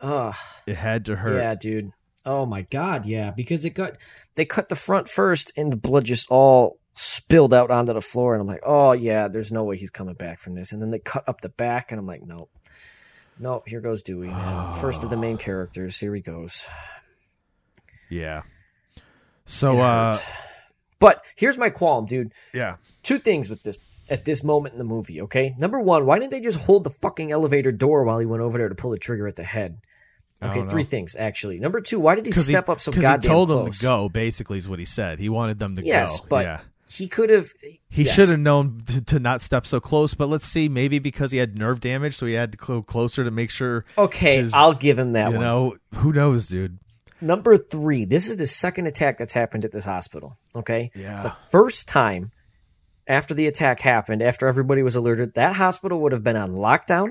Ugh. It had to hurt. Yeah, dude. Oh my god, yeah, because it got they cut the front first and the blood just all spilled out onto the floor and I'm like, "Oh yeah, there's no way he's coming back from this." And then they cut up the back and I'm like, "Nope. Nope, here goes Dewey, man. First of the main characters, here he goes." Yeah. So, uh. But here's my qualm, dude. yeah. Two things with this at this moment in the movie, okay? Number one, why didn't they just hold the fucking elevator door while he went over there to pull the trigger at the head? Okay, three things actually. Number two, why did he step up so Because goddamn he told them to go. Basically, is what he said. He wanted them to Yes, go. but yeah. he could have. He yes. should have known to, to not step so close. But let's see. Maybe because he had nerve damage, so he had to go closer to make sure. Okay, his- I'll give him that you one. know, who knows, dude? Number three, this is the second attack that's happened at this hospital. Okay, Yeah. the first time after the attack happened, after everybody was alerted, that hospital would have been on lockdown.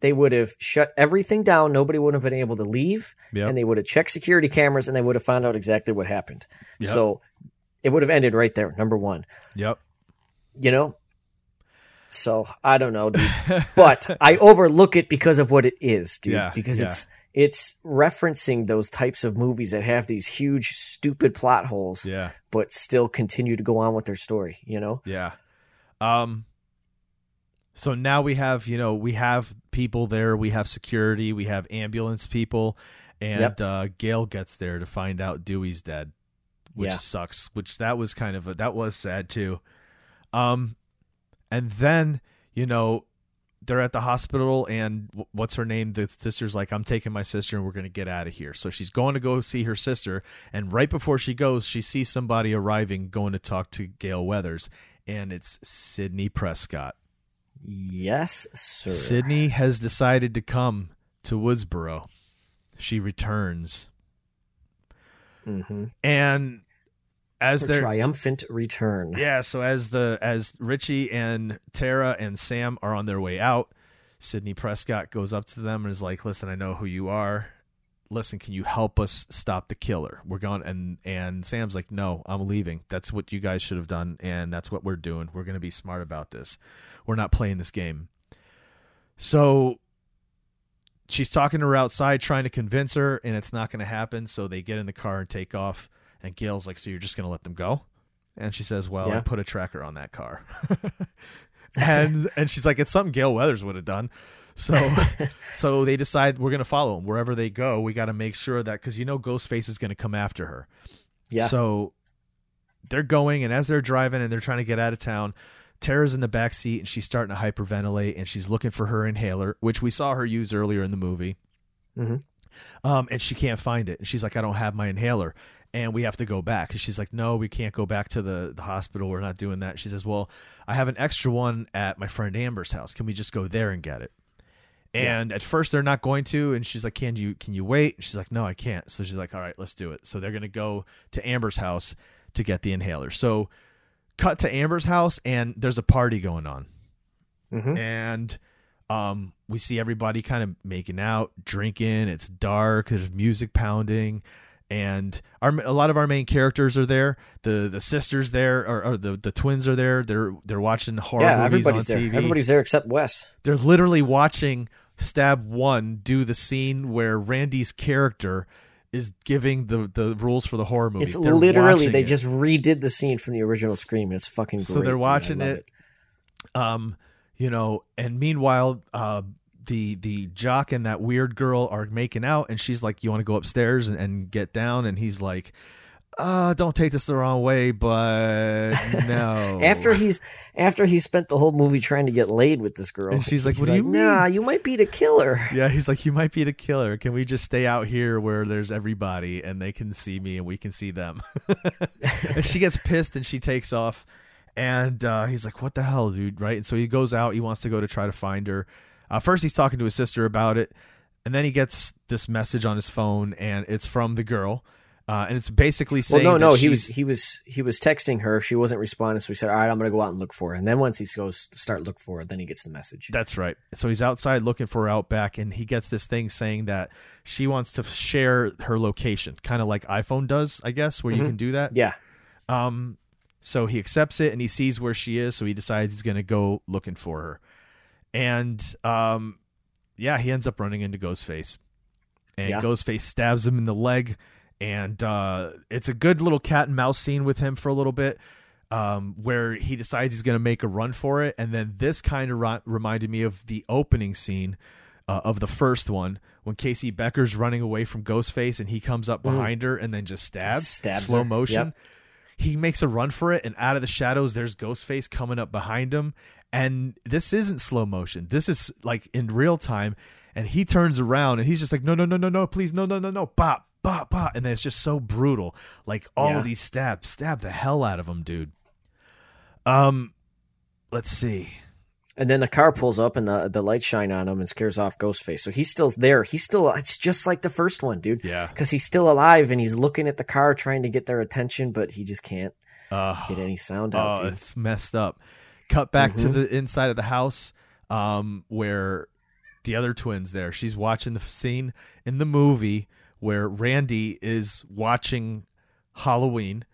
They would have shut everything down. Nobody would have been able to leave, Yep. and they would have checked security cameras, and they would have found out exactly what happened. Yep. So it would have ended right there. Number one. Yep. you know so i don't know dude but i overlook it because of what it is dude Yeah, because yeah. it's it's referencing those types of movies that have these huge stupid plot holes Yeah. but still continue to go on with their story you know Yeah. Um so now we have, you know, we have people there, we have security, we have ambulance people, and Yep. uh Gale gets there to find out Dewey's dead. Which Yeah. sucks. Which that was kind of a, that was sad too. Um and then, you know, they're at the hospital and what's her name? The sister's like i'm taking my sister and we're going to get out of here. So she's going to go see her sister and right before she goes she sees somebody arriving going to talk to gale weathers and it's sidney prescott. Yes sir. Sidney has decided to come to woodsboro. She returns. Hmm and as they're triumphant return. Yeah, so as the as Richie and Tara and Sam are on their way out, Sidney Prescott goes up to them and is like, "Listen, I know who you are. Listen, can you help us stop the killer? We're going." And and Sam's like, "No, I'm leaving. That's what you guys should have done, and that's what we're doing. We're going to be smart about this. We're not playing this game." So she's talking to her outside, trying to convince her, and it's not going to happen. So they get in the car and take off. And Gale's like, "So you're just going to let them go?" And she says, "Well, I Yeah. put a tracker on that car." and and she's like, "It's something Gale Weathers would have done." So so they decide we're going to follow them wherever they go. We got to make sure that because you know Ghostface is going to come after her. Yeah. So they're going, and as they're driving and they're trying to get out of town, Tara's in the back seat and she's starting to hyperventilate and she's looking for her inhaler, which we saw her use earlier in the movie. Mhm. Um, and she can't find it. And she's like, I don't have my inhaler. And we have to go back. And she's like, No, we can't go back to the, the hospital. We're not doing that. She says, Well, I have an extra one at my friend Amber's house. Can we just go there and get it? And at first they're not going to, and she's like, "Can you can you wait?" And she's like, "No, I can't." So she's like, "All right, let's do it." So they're gonna go to Amber's house to get the inhaler. So cut to Amber's house, and there's a party going on, Mhm. and um, we see everybody kind of making out, drinking. It's dark. There's music pounding. And our a lot of our main characters are there. The the sisters there, or, or the the twins are there. They're they're watching horror Yeah, movies everybody's on there. TV Everybody's there except Wes. they're literally watching stab one do the scene where randy's character is giving the the rules for the horror movie It's They're literally they it. just redid the scene from the original Scream. It's fucking great. so they're watching love it, um you know and meanwhile uh the the jock and that weird girl are making out and she's like you want to go upstairs and, and get down and he's like uh don't take this the wrong way but no After he's after he spent the whole movie trying to get laid with this girl, And she's like, "What do you mean?" Nah, you might be the killer. Yeah, he's like, you might be the killer. Can we just stay out here where there's everybody and they can see me and we can see them? and she gets pissed and she takes off. And uh, he's like, what the hell, dude? Right? And so he goes out. He wants to go to try to find her. Uh, first, he's talking to his sister about it. And then he gets this message on his phone, and it's from the girl. Uh, and it's basically Well, saying, no, that no, he was he was he was texting her. She wasn't responding, so he said, "All right, I'm gonna go out and look for her." And then once he goes to start look for her, then he gets the message. That's right. So he's outside looking for her out back, and he gets this thing saying that she wants to share her location, kind of like iPhone does, I guess, where you can do that. yeah, Um, so he accepts it and he sees where she is, so he decides he's going to go looking for her. And um, yeah, he ends up running into Ghostface, and Yeah. Ghostface stabs him in the leg, and uh, it's a good little cat and mouse scene with him for a little bit. Um, where he decides he's going to make a run for it, and then this kind of ri- reminded me of the opening scene uh, of the first one when Casey Becker's running away from Ghostface, and he comes up behind her and then just stabs, Stabs slow her. motion Yep. he makes a run for it and out of the shadows there's ghostface coming up behind him and this isn't slow motion this is like in real time and he turns around and he's just like no no no no no please no no no no bop bop bop and then it's just so brutal like all Yeah. of these stabs stab the hell out of him dude um let's see and then the car pulls up and the the lights shine on him and scares off Ghostface. So he's still there. He's still. It's just like the first one, dude. Yeah. because he's still alive and he's looking at the car trying to get their attention, but he just can't uh get any sound out. Oh, dude. it's messed up. Cut back to Mhm. the inside of the house, um, where the other twins there. She's watching the scene in the movie where Randy is watching Halloween,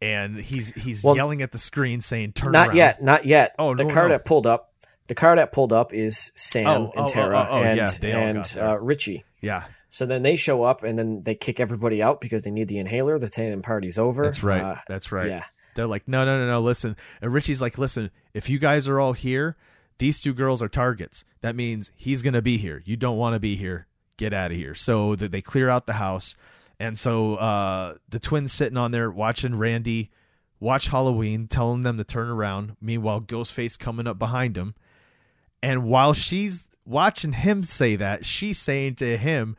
and he's he's Well, yelling at the screen saying "Turn around Not around." yet, not yet. Oh, the no, car no. that pulled up, the car that pulled up is Sam Oh, and oh, oh, Tara oh, oh, and yeah, they all got and uh, Richie. Yeah, So then they show up and then they kick everybody out because they need the inhaler. The tan party's over. that's right. Uh, that's right. yeah. They're like, no, no, no, no. Listen, and Richie's like, listen. If you guys are all here, these two girls are targets. That means he's gonna be here. You don't want to be here. Get out of here. So that they clear out the house, and so uh, the twins sitting on there watching Randy watch Halloween, telling them to turn around. Meanwhile, Ghostface coming up behind him, and while she's watching him say that, she's saying to him,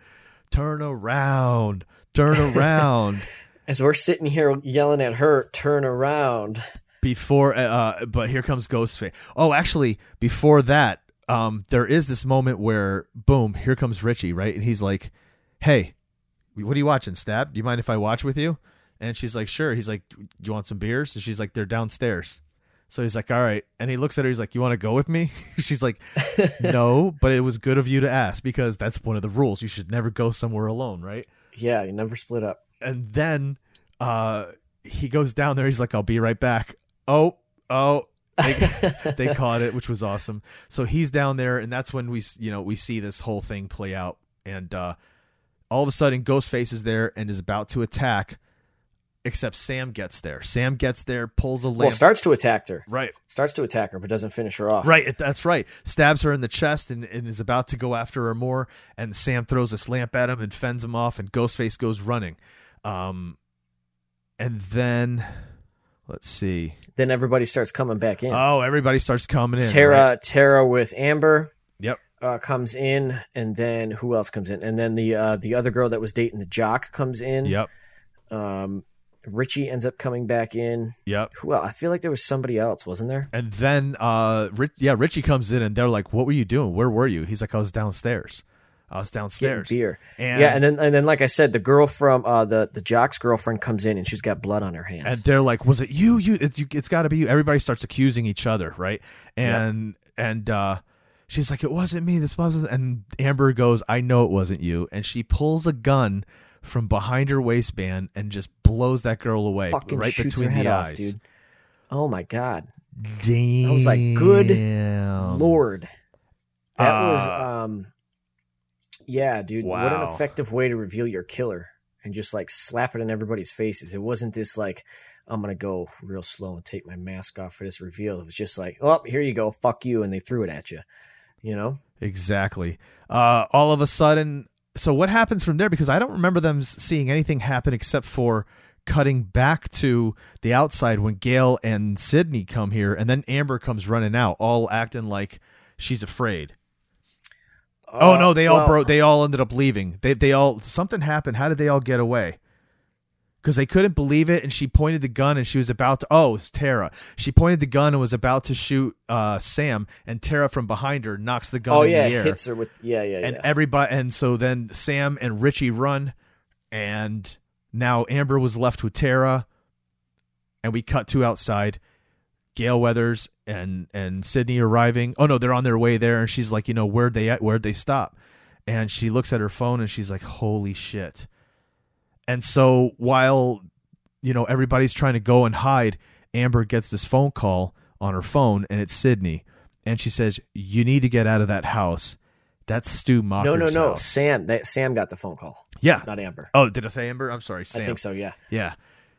"Turn around, turn around." As we're sitting here yelling at her, turn around. before uh but here comes ghostface oh actually before that um there is this moment where boom here comes richie right and he's like hey what are you watching stab do you mind if i watch with you And she's like, sure. He's like, you want some beers? And she's like, they're downstairs. So he's like, all right. And he looks at her. He's like, you want to go with me? she's like, no, but it was good of you to ask because that's one of the rules. You should never go somewhere alone, right? Yeah, you never split up. And then uh, he goes down there. He's like, I'll be right back. Oh, oh. they, they caught it, which was awesome. So he's down there, and that's when we, you know, we see this whole thing play out. And uh, all of a sudden, Ghostface is there and is about to attack. Except Sam gets there. Sam gets there, pulls a lamp. Well, starts to attack her. right, Starts to attack her, but doesn't finish her off. right. That's right. Stabs her in the chest and, and is about to go after her more. And Sam throws this lamp at him and fends him off. And Ghostface goes running. Um, and then let's see. Then everybody starts coming back in. Oh, everybody starts coming in. Tara, right? Tara with Amber Yep. uh, comes in, and then who else comes in? And then the uh, the other girl that was dating the jock comes in. Yep. Um, Richie ends up coming back in. Yep. Well. I feel like there was somebody else, wasn't there? And then, uh, Rich, yeah, Richie comes in and they're like, "What were you doing? Where were you?" He's like, "I was downstairs. I was downstairs." beer. And, yeah, and then and then like I said, the girl from uh, the the jock's girlfriend comes in, and she's got blood on her hands. and they're like, "Was it you? You? It, you it's got to be you." Everybody starts accusing each other, right? And and uh, she's like, "It wasn't me. This wasn't." And Amber goes, "I know it wasn't you." And she pulls a gun from behind her waistband and just blows that girl away, Fucking right between the off, eyes. dude. Oh my god, Damn. I was like, good lord, that was Uh, um, yeah, dude. What an effective way to reveal your killer and just like slap it in everybody's faces. It wasn't this like I'm gonna go real slow and take my mask off for this reveal. It was just like, oh, here you go, fuck you, and they threw it at you. You know, Exactly. Uh, all of a sudden, so what happens from there? Because I don't remember them seeing anything happen except for cutting back to the outside when Gale and Sidney come here, and then Amber comes running out, all acting like she's afraid. Oh no, they all well, broke. They all ended up leaving. They they all something happened. How did they all get away? Because they couldn't believe it, and she pointed the gun, and she was about to. Oh, it's Tara. She pointed the gun and was about to shoot uh, Sam, and Tara from behind her knocks the gun Oh in yeah, the air hits her with yeah, yeah, and yeah. everybody and so then Sam and Richie run and now Amber was left with Tara and we cut to outside Gale Weathers and and Sidney arriving. Oh no, they're on their way there and she's like, you know, where'd they at? where'd they stop? And she looks at her phone and she's like, "Holy shit." And so while you know everybody's trying to go and hide, Amber gets this phone call on her phone and it's Sidney and she says, "You need to get out of that house." That's Stu Macher's no, no, no. house. Sam, that Sam got the phone call, Yeah. not Amber. Oh, did I say Amber? I'm sorry, Sam. I think so. Yeah. Yeah.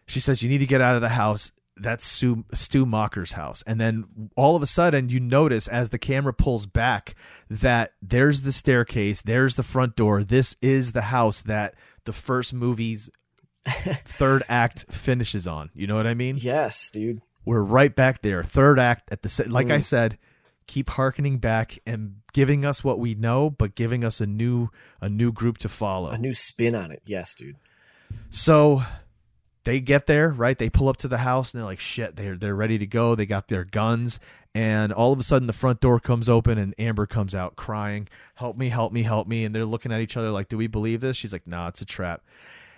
She says you need to get out of the house. That's Stu, Stu Macher's house. And then all of a sudden you notice as the camera pulls back that there's the staircase, there's the front door. This is the house that the first movie's third act finishes on. You know what I mean? Yes, dude. We're right back there. Third act at the like I mm. said, keep harkening back and giving us what we know, but giving us a new a new group to follow. A new spin on it. Yes, dude. So they get there, right? They pull up to the house and they're like, shit, they're they're ready to go. They got their guns, and all of a sudden the front door comes open and Amber comes out crying, Help me, help me, help me. And they're looking at each other like, Do we believe this? She's like, Nah, it's a trap.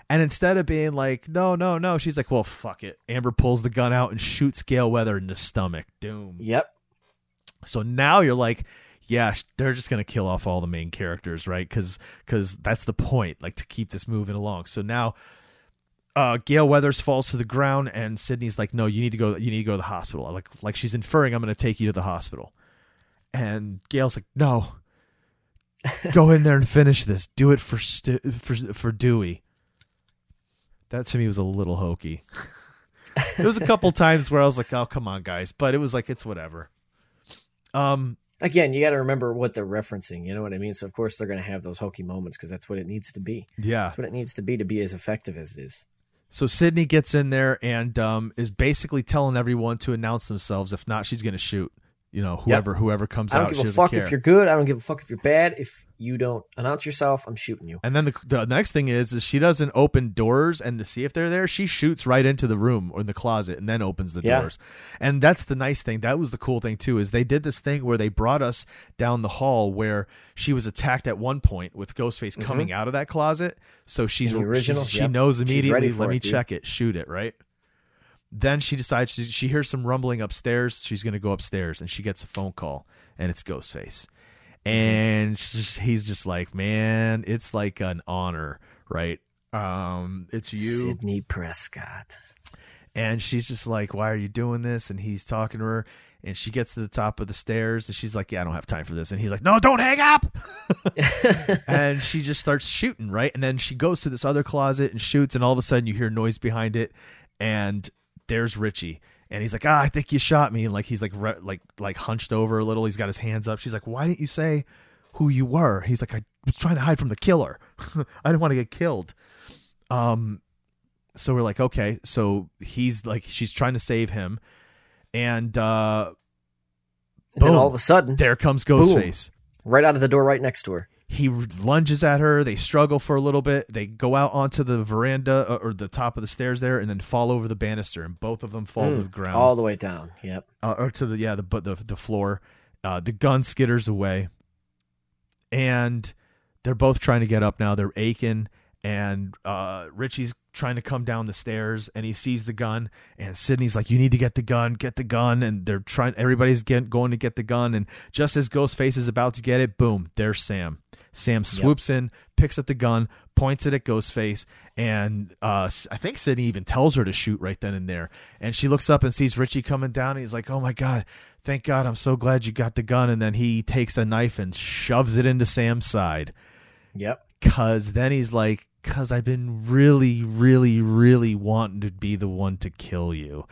And instead of being like, No, no, no, she's like, Well, fuck it. Amber pulls the gun out and shoots Gale Weather in the stomach. Doom. Yep. So now you're like, yeah, they're just gonna kill off all the main characters, right? Because because that's the point, like to keep this moving along. So now, uh, Gale Weathers falls to the ground, and Sidney's like, no, you need to go. You need to go to the hospital. Like like she's inferring, I'm gonna take you to the hospital. And Gale's like, no, go in there and finish this. Do it for Stu- for for Dewey. That to me was a little hokey. there was a couple times where I was like, oh come on, guys, but it was like it's whatever. Um, Again, you got to remember what they're referencing. You know what I mean? So of course they're going to have those hokey moments because that's what it needs to be. yeah. That's what it needs to be to be as effective as it is. So Sidney gets in there and um, is basically telling everyone to announce themselves. If not, she's going to shoot. You know whoever whoever comes out. I don't out. give a fuck care. if you're good. I don't give a fuck if you're bad. If you don't announce yourself, I'm shooting you. And then the, the next thing is, is she doesn't open doors and to see if they're there. She shoots right into the room or in the closet and then opens the Yeah. doors. And that's the nice thing. That was the cool thing too. Is they did this thing where they brought us down the hall where she was attacked at one point with Ghostface coming out of that closet. So she's, Mm-hmm. Original, she's- she yep. knows immediately. Let me dude." check it. Shoot it. Right. Then she decides she, she hears some rumbling upstairs. She's going to go upstairs and she gets a phone call and it's Ghostface. And just- he's just like, man, it's like an honor, right? Um, it's you. Sidney Prescott. And she's just like, why are you doing this? And he's talking to her. And she gets to the top of the stairs and she's like, yeah, I don't have time for this. And he's like, no, don't hang up. and she just starts shooting, right? And then she goes to this other closet and shoots. And all of a sudden you hear noise behind it. And there's Richie. And he's like, ah, I think you shot me. And like, he's like, re- like, like hunched over a little. He's got his hands up. She's like, why didn't you say who you were? He's like, I was trying to hide from the killer. I didn't want to get killed. Um, so we're like, okay. So he's like, she's trying to save him. And, uh, And then all of a sudden, there comes Ghostface. right out of the door right next to her. He lunges at her. They struggle for a little bit. They go out onto the veranda uh, or the top of the stairs there, and then fall over the banister, and both of them fall to the ground, Mm. All the way down. Yep. uh, or to the yeah the but the the floor. Uh, the gun skitters away, and they're both trying to get up now. They're aching, and uh, Richie's trying to come down the stairs, and he sees the gun, and Sidney's like, "You need to get the gun, get the gun," and they're trying. Everybody's get, going to get the gun, and just as Ghostface is about to get it, boom, there's Sam. Sam swoops in, picks up the gun, points it at Ghostface, and uh, I think Sidney even tells her to shoot right then and there. And she looks up and sees Richie coming down. And he's like, "Oh my god, thank God! I'm so glad you got the gun." And then he takes a knife and shoves it into Sam's side. Yep. Cause then he's like, "Cause I've been really, really, really wanting to be the one to kill you."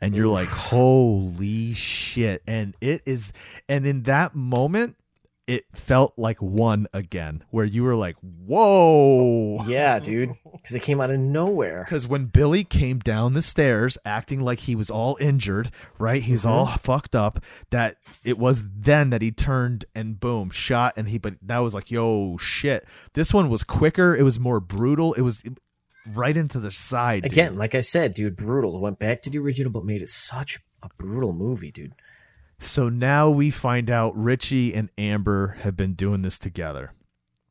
And you're like, "Holy shit!" And it is, and in that moment. It felt like one again, where you were like, "Whoa!" Yeah, dude. Because it came out of nowhere. Because when Billy came down the stairs acting like he was all injured, right? He's mm-hmm. all fucked up. That it was then that he turned and boom, shot, and he. But that was like, yo, shit. This one was quicker. It was more brutal. It was right into the side. dude. Again, like I said, dude, brutal. It went back to the original, but made it such a brutal movie, dude. So now we find out Richie and Amber have been doing this together.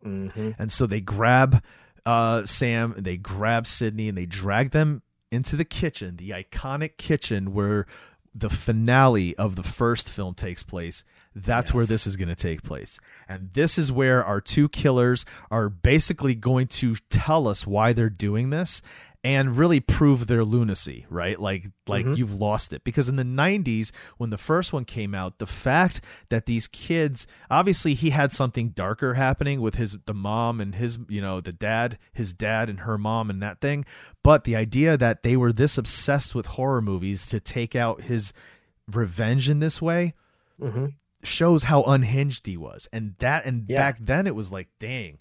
Mm-hmm. And so they grab uh, Sam, and they grab Sidney, and they drag them into the kitchen, the iconic kitchen where the finale of the first film takes place. That's where this is going to take place. And this is where our two killers are basically going to tell us why they're doing this and really prove their lunacy, right? Like like you've lost it. Because in the 90s when the first one came out, the fact that these kids obviously he had something darker happening with his the mom and his, you know, the dad, his dad and her mom and that thing, but the idea that they were this obsessed with horror movies to take out his revenge in this way Mm-hmm. shows how unhinged he was. And that and Yeah. back then it was like, dang.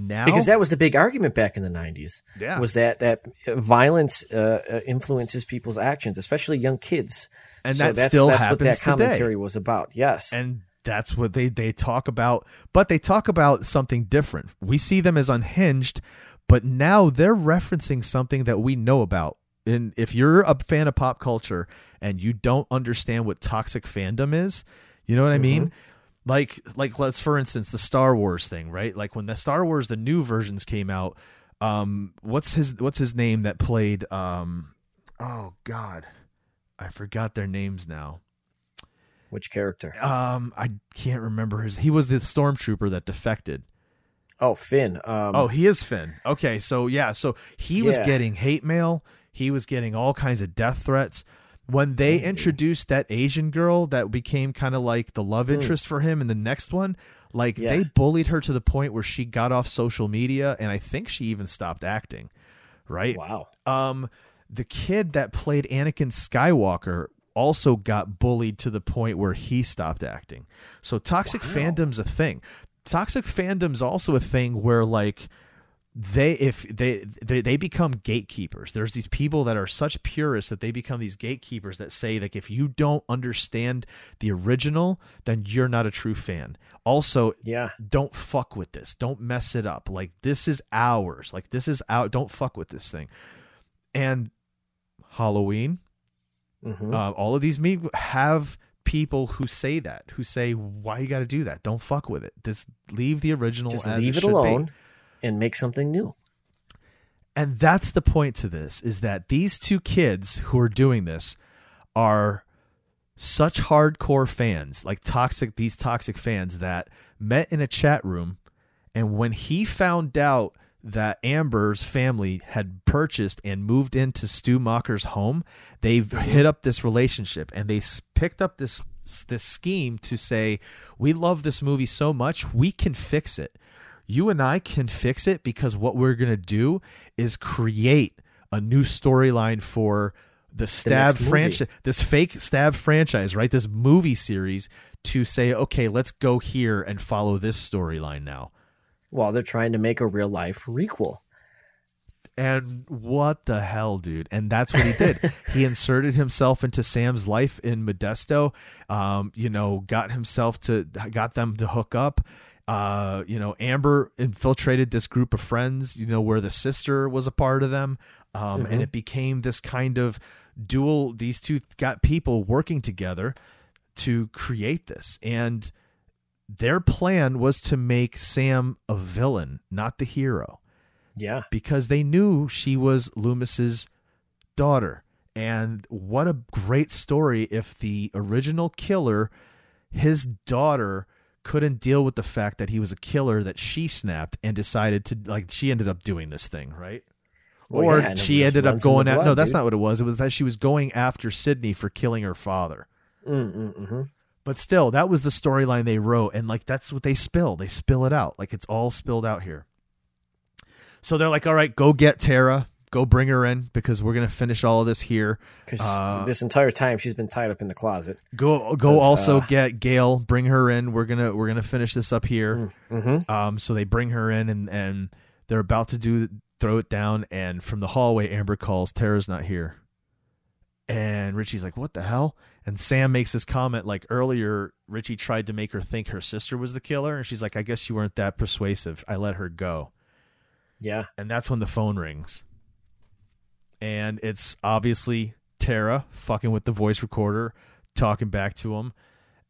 Now Because that was the big argument back in the '90s. Yeah. was that that violence uh, uh, influences people's actions, especially young kids. And so that that's, still that's what happens that today. commentary was about. Yes, and that's what they they talk about but they talk about something different we see them as unhinged but now they're referencing something that we know about and if you're a fan of pop culture and you don't understand what toxic fandom is you know what i mean like like let's for instance the star wars thing right like when the star wars the new versions came out um what's his what's his name that played um oh god i forgot their names now which character? um, I can't remember his. He was the stormtrooper that defected. Oh, Finn. Um, Oh, he is Finn. Okay, so yeah, so he was getting hate mail. He was getting all kinds of death threats. When they introduced that Asian girl that became kind of like the love interest for him in the next one, like Hmm. Yeah. they bullied her to the point where she got off social media, and I think she even stopped acting. Right? wow. um the kid that played Anakin Skywalker also got bullied to the point where he stopped acting. So toxic fandom's a thing. Toxic fandom's also a thing where like they if they, they they become gatekeepers. There's these people that are such purists that they become these gatekeepers that say like if you don't understand the original then you're not a true fan. Also Yeah. don't fuck with this. Don't mess it up. Like this is ours. Like this is out. Don't fuck with this thing. And halloween Mhm. uh, all of these me have people who say that who say why you got to do that? Don't fuck with it. Just leave the original Just as leave it should be." And make something new. and that's the point to this is that these two kids who are doing this are such hardcore fans like toxic these toxic fans that met in a chat room and when he found out that Amber's family had purchased and moved into Stu Macher's home, they've hit up this relationship and they picked up this this scheme to say, "We love this movie so much, we can fix it. You and I can fix it because what we're going to do is create a new storyline for the stab movie. franchise, this fake stab franchise, right? This movie series to say, okay, let's go here and follow this storyline now. While they're trying to make a real life requel. And what the hell, dude? And that's what he did. he inserted himself into Sam's life in Modesto. Um, you know, got himself to got them to hook up. Uh, you know, Amber infiltrated this group of friends. You know, where the sister was a part of them, um, and it became this kind of dual. These two got people working together to create this, and their plan was to make Sam a villain, not the hero Yeah. because they knew she was Loomis's daughter. And what a great story if the original killer, his daughter, couldn't deal with the fact that he was a killer that she snapped and decided to like she ended up doing this thing, right? Well, or yeah, she ended up runs in the going at no, that's dude. not what it was. It was that she was going after Sidney for killing her father. Mm-mm-hmm. But still, that was the storyline they wrote, and like that's what they spill. They spill it out, like it's all spilled out here. So they're like, "All right, go get Tara, go bring her in because we're gonna finish all of this here. Because Uh, this entire time she's been tied up in the closet. Go, go, also uh, get Gale, bring her in. We're gonna we're gonna finish this up here. Mm-hmm. Um, so they bring her in, and and they're about to do throw it down, and from the hallway, Amber calls, "Tara's not here." And Richie's like, "What the hell?" And Sam makes this comment like earlier. Richie tried to make her think her sister was the killer, and she's like, "I guess you weren't that persuasive. I let her go." Yeah. And that's when the phone rings, and it's obviously Tara fucking with the voice recorder, talking back to him,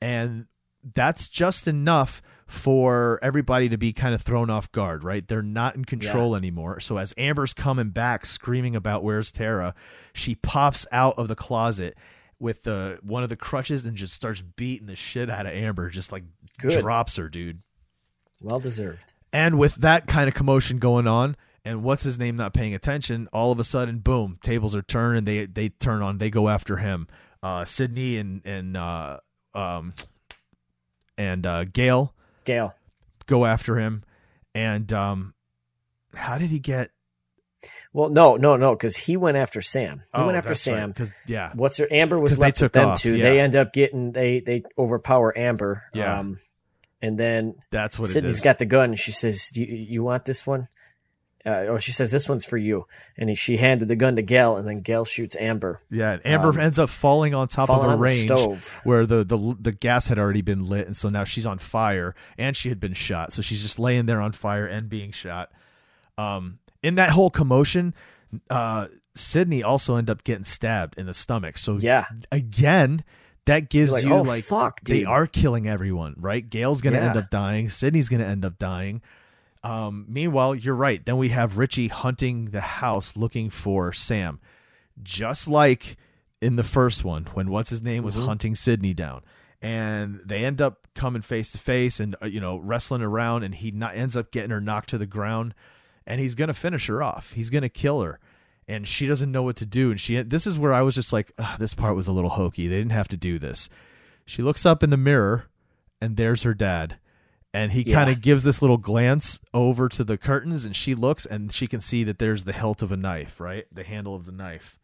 and that's just enough for everybody to be kind of thrown off guard, right? They're not in control anymore. So as Amber's coming back screaming about where's Tara, she pops out of the closet with the one of the crutches and just starts beating the shit out of Amber, just like Good. drops her, dude. Well deserved. And with that kind of commotion going on, and what's his name not paying attention, all of a sudden, boom, tables are turned and they they turn on, they go after him. Uh, Sidney and and uh, um and uh, Gale Gale. go after him, and um, how did he get? Well, no, no, no, because he went after Sam. He went after Sam. because yeah, What's her? Amber was 'Cause they left with took them off, two. yeah. They end up getting they they overpower Amber. Yeah. Um, and then that's what Sidney's got the gun. And She says, "Do you, you want this one?" Uh, oh, she says, "This one's for you." And he, she handed the gun to Gale, and then Gale shoots Amber. yeah, and Amber um, ends up falling on top falling of a range stove. where the, the the gas had already been lit, and so now she's on fire, and she had been shot, so she's just laying there on fire and being shot. Um, in that whole commotion, uh, Sidney also ended up getting stabbed in the stomach. So Yeah. again, that gives like, you "Oh, like fuck, they dude." are killing everyone, right? Gale's gonna end up dying. Sidney's gonna end up dying. Um, meanwhile, you're right. Then we have Richie hunting the house looking for Sam, just like in the first one when what's his name was Mm-hmm. hunting Sidney down, and they end up coming face to face and uh, you know wrestling around, and he not, ends up getting her knocked to the ground, and he's gonna finish her off. He's gonna kill her. And she doesn't know what to do, and she. This is where I was just like, this part was a little hokey. They didn't have to do this. She looks up in the mirror, and there's her dad and he Yeah. kind of gives this little glance over to the curtains and she looks and she can see that there's the hilt of a knife right the handle of the knife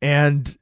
and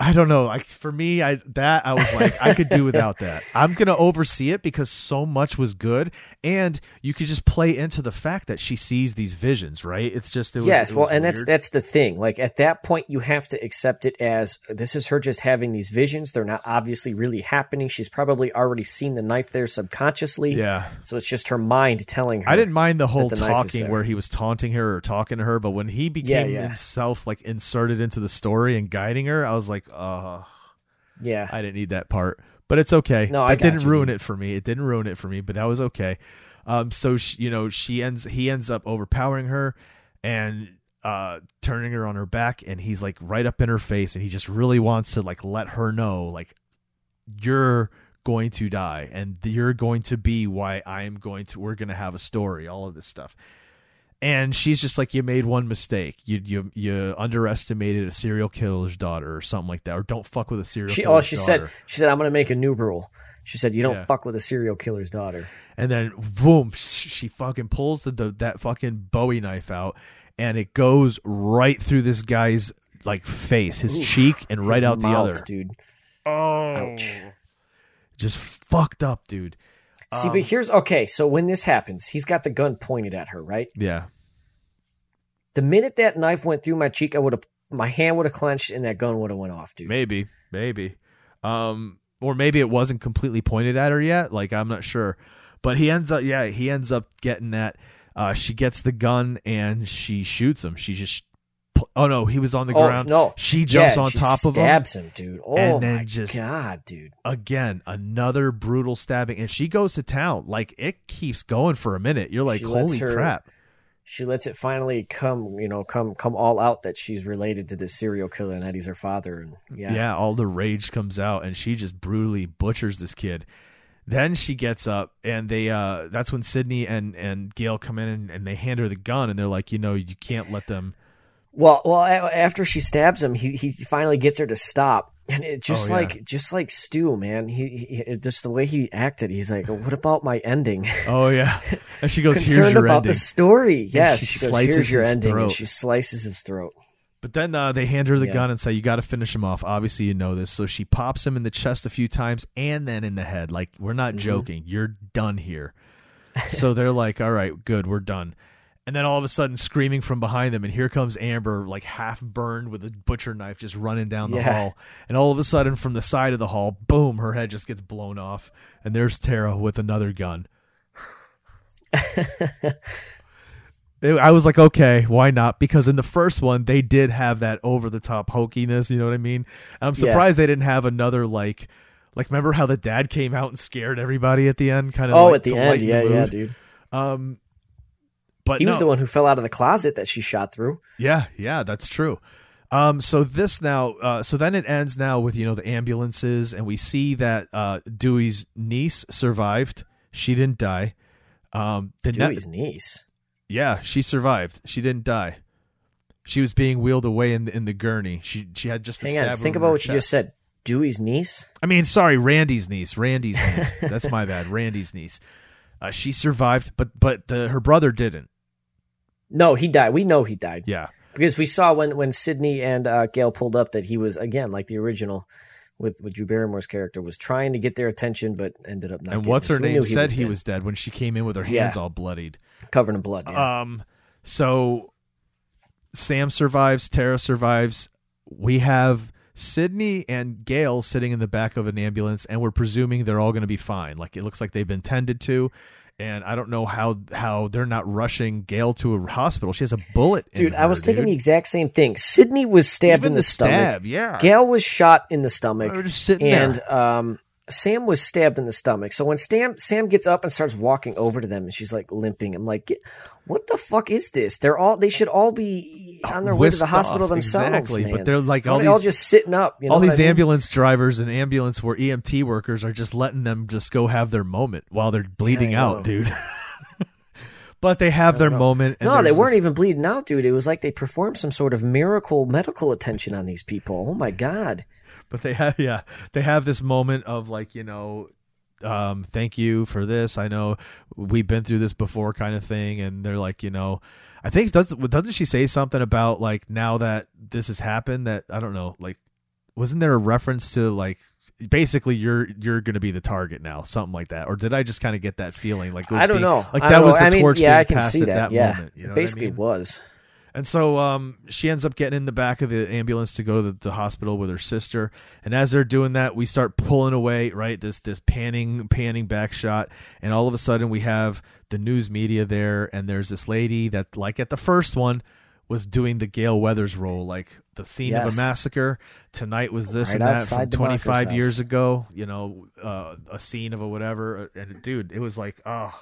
I don't know. Like for me, I that I was like I could do without that. I'm gonna oversee it because so much was good, and you could just play into the fact that she sees these visions. Right? It's just it was, yes, it well, and that's weird. that's the thing. Like at that point, you have to accept it as this is her just having these visions. They're not obviously really happening. She's probably already seen the knife there subconsciously. yeah. So it's just her mind telling her. I didn't mind the whole the talking where he was taunting her or talking to her, but when he became yeah. himself like inserted into the story and guiding her, I was like, uh Yeah. I didn't need that part, but it's okay. No, I didn't you, ruin dude. it for me. It didn't ruin it for me, but that was okay. Um, so she, you know, she ends, he ends up overpowering her and uh turning her on her back, and he's like right up in her face, and he just really wants to like let her know, like, you're going to die, and you're going to be why I am going to. We're gonna have a story, all of this stuff. And she's just like, you made one mistake. You you you underestimated a serial killer's daughter, or something like that, or don't fuck with a serial. She oh, killer's oh she daughter. said she said I'm gonna make a new rule. She said you don't Yeah. fuck with a serial killer's daughter. and then boom, she fucking pulls the, the that fucking Bowie knife out, and it goes right through this guy's like face, his Oof. cheek, and right His out the other. dude. Oh, Ouch. just fucked up, dude. See, Um, but here's okay. So when this happens, he's got the gun pointed at her, right? Yeah, The minute that knife went through my cheek, I would have my hand would have clenched and that gun would have went off, dude. maybe, maybe, um, or maybe it wasn't completely pointed at her yet. Like I'm not sure, but he ends up, yeah, he ends up getting that. Uh, she gets the gun and she shoots him. She just, oh no, he was on the oh ground. no, she jumps Yeah, on she top of him. stabs him, dude. Oh and then my just- god, dude. again another brutal stabbing and she goes to town like it keeps going for a minute you're like holy her- crap She lets it finally come, you know, come come all out that she's related to this serial killer and that he's her father. And yeah. yeah, all the rage comes out and she just brutally butchers this kid then she gets up and they uh that's when sidney and and gale come in and, and they hand her the gun and they're like you know you can't let them Well, well, after she stabs him, he he finally gets her to stop, and it just Oh, yeah. like just like Stu, man. He, he just the way he acted. He's like, "What about my ending?" oh yeah and she goes here's Concerned your about ending the story. Yes, she she, goes, slices "Here's your ending," throat. and she slices his throat. But then uh, they hand her the Yeah. gun and say, "You got to finish him off." Obviously, you know this. So she pops him in the chest a few times and then in the head. Like we're not Mm-hmm. joking. You're done here. so they're like, "All right, good, we're done." And then all of a sudden, screaming from behind them, and here comes Amber, like half burned with a butcher knife, just running down the Yeah. hall. And all of a sudden, from the side of the hall, boom, her head just gets blown off, and there's Tara with another gun. It- I was like, okay, why not? Because in the first one, they did have that over the top hokiness. You know what I mean? And I'm Yeah. surprised they didn't have another like, like remember how the dad came out and scared everybody at the end, kind of. Oh, like, at the end, yeah, yeah, dude. Um, but He was the one who fell out of the closet that she shot through. Yeah, yeah, that's true. Um, so this now, uh, so then it ends now with you know the ambulances, and we see that uh, Dewey's niece survived. She didn't die. Um, the Dewey's niece. yeah, she survived. She didn't die. She was being wheeled away in the, in the gurney. She she had just Hang on, think about what you just said. Dewey's niece. I mean, sorry, Randy's niece. Randy's niece. That's my bad. Randy's niece. Uh, she survived, but but the, her brother didn't. No, he died. We know he died Yeah, because we saw when when Sidney and uh, Gale pulled up that he was again like the original with with Drew Barrymore's character was trying to get their attention, but ended up not. and what's her So name said he dead. was dead when she came in with her Yeah. hands all bloodied. covered in blood. Yeah. Um, so Sam survives, Tara survives. We have Sidney and Gale sitting in the back of an ambulance, and we're presuming they're all going to be fine. Like it looks like they've been tended to, and I don't know how how they're not rushing Gale to a hospital. She has a bullet, in dude, I was her, thinking the exact same thing. Sidney was stabbed Even in the, the stomach. stab, yeah. Gale was shot in the stomach. They were just sitting and there. um, Sam was stabbed in the stomach. So when Sam Sam gets up and starts walking over to them, and she's like limping, I'm like, what the fuck is this? They're all they should all be Oh, on their way to the hospital off, themselves. exactly, but they're like all they all these- just sitting up. You know all these I mean? ambulance drivers and ambulance where EMT workers are just letting them just go have their moment while they're bleeding know. out, dude. but they have their moment. and No, they weren't this- even bleeding out, dude. It was like they performed some sort of miracle medical attention on these people. Oh my god. but they have yeah they have this moment of like you know um thank you for this i know we've been through this before kind of thing and they're like you know i think does doesn't she say something about like now that this has happened that i don't know like wasn't there a reference to like basically you're you're going to be the target now, something like that, or did I just kind of get that feeling like I don't being- know. like I that was know. the I mean, torch yeah, being I can passed see at that. that, yeah, moment. You know it I basically mean? was. And so um, she ends up getting in the back of the ambulance to go to the, the hospital with her sister. And as they're doing that, we start pulling away, right? This this panning panning back shot, and all of a sudden we have the news media there, and there's this lady that, like at the first one, was doing the Gale Weathers role, like the scene of a massacre. Tonight was this Right and that from 25 years ago. You know, uh, a scene of a whatever. And dude, it was like, oh.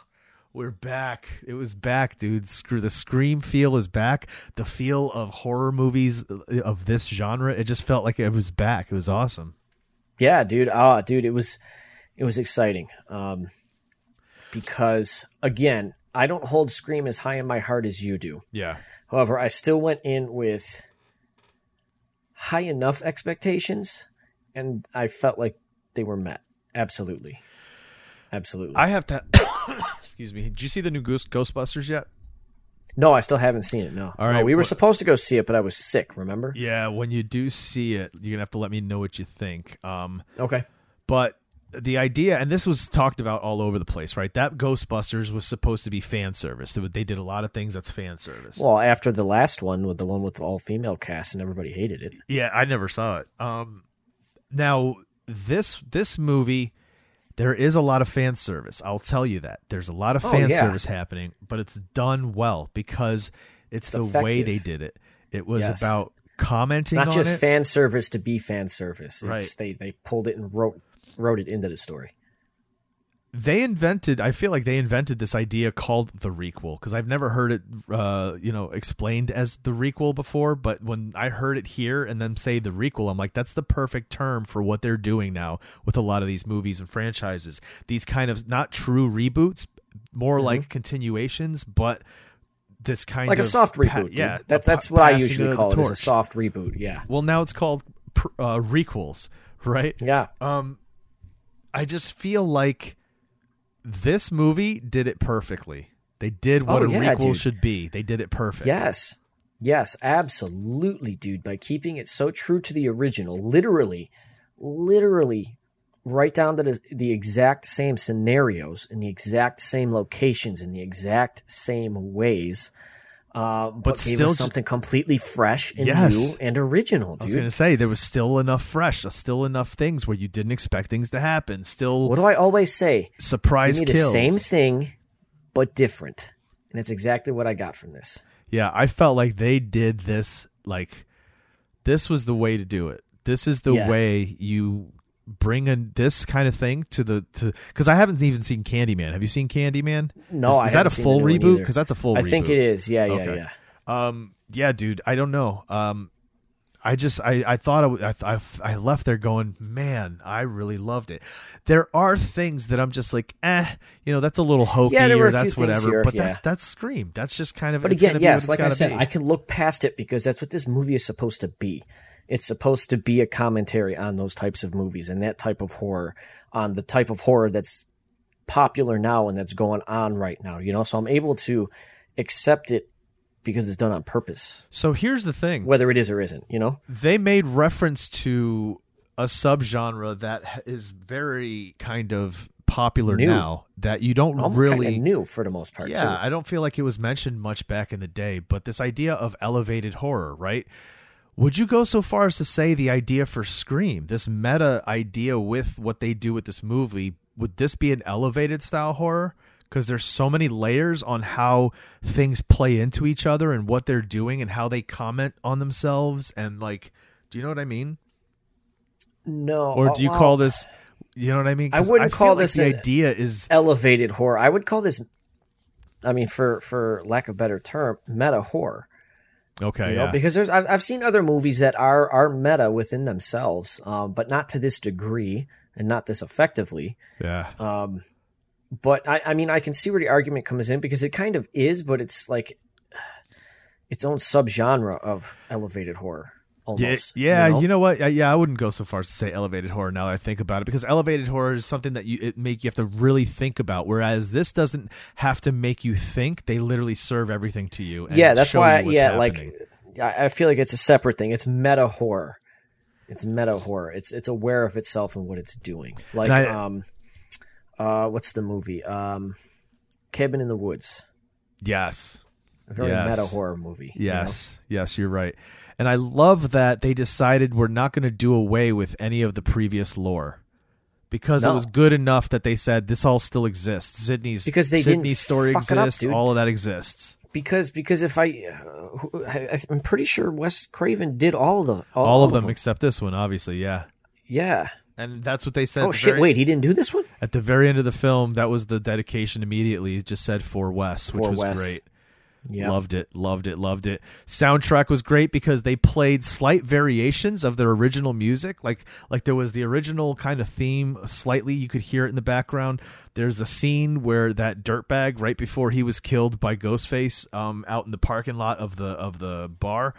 We're back. It was back, dude. Screw the scream feel is back. The feel of horror movies uh, of this genre, it just felt like it was back. It was awesome. Yeah, dude. Ah, dude, it was it was exciting. Um because again, I don't hold Scream as high in my heart as you do. Yeah. However, I still went in with high enough expectations and I felt like they were met. Absolutely. Absolutely. I have to Excuse me. Did you see the new Ghost Ghostbusters yet? no, I still haven't seen it. No. All right. No, we were what- supposed to go see it, but I was sick, remember? Yeah, when you do see it, you're going to have to let me know what you think. Um Okay. but the idea and this was talked about all over the place right that ghostbusters was supposed to be fan service they, they did a lot of things that's fan service Well, after the last one with the one with the all female cast and everybody hated it. yeah i never saw it um now this this movie there is a lot of fan service i'll tell you that there's a lot of Oh, fan yeah. service happening but it's done well because it's, It's the way they did it it was Yes. about commenting. It's not just it fan service to be fan service. It's, Right. They they pulled it and wrote wrote it into the story. They invented i feel like they invented this idea called the requel because i've never heard it uh you know explained as the requel before but when i heard it here and then say the requel i'm like that's the perfect term for what they're doing now with a lot of these movies and franchises these kind of not true reboots more like continuations but this kind Mm-hmm. Like a soft reboot. yeah that's a pa- what I usually of call it. Is a soft reboot. Yeah. well now it's called pr- uh, requels right Yeah. um, I just feel like this movie did it perfectly. They did what Oh, a yeah, requel dude. should be. They did it perfect. Yes. Yes, absolutely, dude. By keeping it so true to the original, literally, literally right down to the, the exact same scenarios in the exact same locations in the exact same ways. Uh, but, But still something completely fresh and Yes. new and original, I was gonna say there was still enough fresh, uh, still enough things where you didn't expect things to happen. Still What do I always say? surprise Give me kills. the same thing, but different. And it's exactly what I got from this. Yeah, I felt like they did this like this was the way to do it. This is the Yeah. way you bring in this kind of thing to the to because I haven't even seen Candyman. Have you seen Candyman? No, is, I that a full reboot? Because that's a full. I reboot. think it is. Yeah, yeah, Okay. yeah. Um, yeah, dude, I don't know. Um, I just I I thought I, I I left there going, man, I really loved it. There are things that I'm just like, eh, you know, that's a little hokey Yeah, or a that's whatever. here, but yeah. that's that's Scream. That's just kind of. But it's again, gonna be what yes, like I said, be. I can look past it because that's what this movie is supposed to be. It's supposed to be a commentary on those types of movies and that type of horror, on the type of horror that's popular now and that's going on right now. You know, so I'm able to accept it because it's done on purpose, So here's the thing: whether it is or isn't. You know, they made reference to a subgenre that is very kind of popular New. now that you don't almost really kind of new for the most part. Yeah, too. I don't feel like it was mentioned much back in the day, but this idea of elevated horror, right? Would you go so far as to say the idea for Scream, this meta idea with what they do with this movie, would this be an elevated style horror? Because there's so many layers on how things play into each other and what they're doing and how they comment on themselves and like, do you know what I mean? no, Or uh, do you well, call this, you know what I mean? I wouldn't feel call like this the idea is elevated horror? I would call this. I mean, for for lack of a better term, meta horror. Okay, you know, yeah. because there's I've, I've seen other movies that are are meta within themselves, um, but not to this degree and not this effectively. yeah. Um, but I, I mean, I can see where the argument comes in because it kind of is, but it's like its own subgenre of elevated horror. Almost, Yeah, yeah. you know? You know what? Yeah, I wouldn't go so far as to say elevated horror. Now that I think about it, because elevated horror is something that you it make you have to really think about. Whereas this doesn't have to make you think; they literally serve everything to you. And yeah, that's show why. you what's Yeah, happening. like I feel like it's a separate thing. It's meta horror. It's meta horror. It's it's aware of itself and what it's doing. Like I- um, uh, what's the movie? Um, Cabin in the Woods. Yes. A very Yes. meta horror movie. you know? Yes, yes, you're right. And I love that they decided we're not going to do away with any of the previous lore because it was good enough that they said this all still exists. Sidney's Because they didn't Sidney's story it up, exists. all of that exists. Because because if I, uh, I'm pretty sure Wes Craven did all of the all, All, of them, except this one, obviously. Yeah, Yeah. and that's what they said. Oh shit! very- Wait, he didn't do this one. At the very end of the film, that was the dedication immediately. Just said for Wes, which was Wes. great. Yeah. Loved it, loved it, loved it. Soundtrack was great because they played slight variations of their original music. Like like there was the original kind of theme, slightly you could hear it in the background. There's a scene where that dirtbag right before he was killed by Ghostface um out in the parking lot of the of the bar.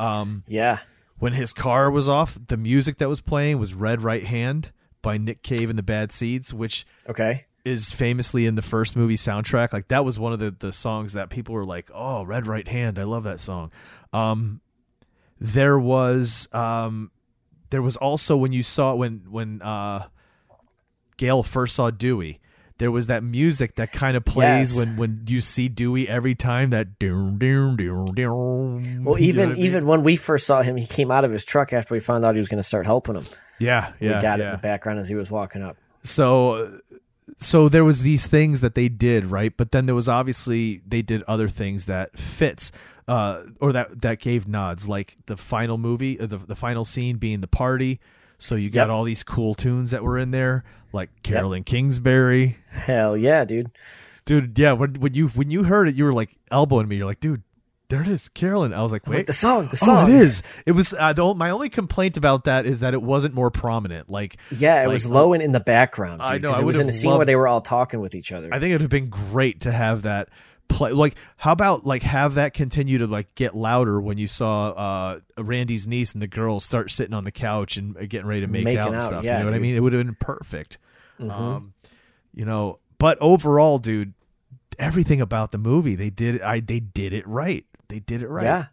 Um Yeah. when his car was off, the music that was playing was Red Right Hand by Nick Cave and the Bad Seeds, which Okay. Is famously in the first movie soundtrack. Like that was one of the the songs that people were like, "Oh, Red Right Hand, I love that song." Um, there was um, there was also when you saw when when uh, Gale first saw Dewey. There was that music that kind of plays Yes. when when you see Dewey every time that doom doom doom doom. Well, You know even what I mean? even when we first saw him, he came out of his truck after we found out he was going to start helping him. yeah yeah we got it yeah. in the background as he was walking up. so so there was these things that they did right? But then there was obviously they did other things that fits uh or that that gave nods like the final movie uh, the, the final scene being the party. So you got Yep. all these cool tunes that were in there like carolyn kingsbury. Hell yeah, dude! dude yeah when, when you when you heard it you were like elbowing me. You're like dude there it is carolyn i was like Like wait the song, the song. Oh, it is. It was. Uh, the, my only complaint about that is that it wasn't more prominent. Like, Yeah, it like, was low and in the background. Dude, I know, it was in a scene where they were all talking with each other. I think it would have been great to have that play. Like, how about like have that continue to like get louder when you saw uh Randy's niece and the girls start sitting on the couch and uh, getting ready to make Making out and out, stuff. yeah, you know what I mean? It would have been perfect. Um, you know, but overall, dude, everything about the movie they did. I they did it right. They did it right. Yeah,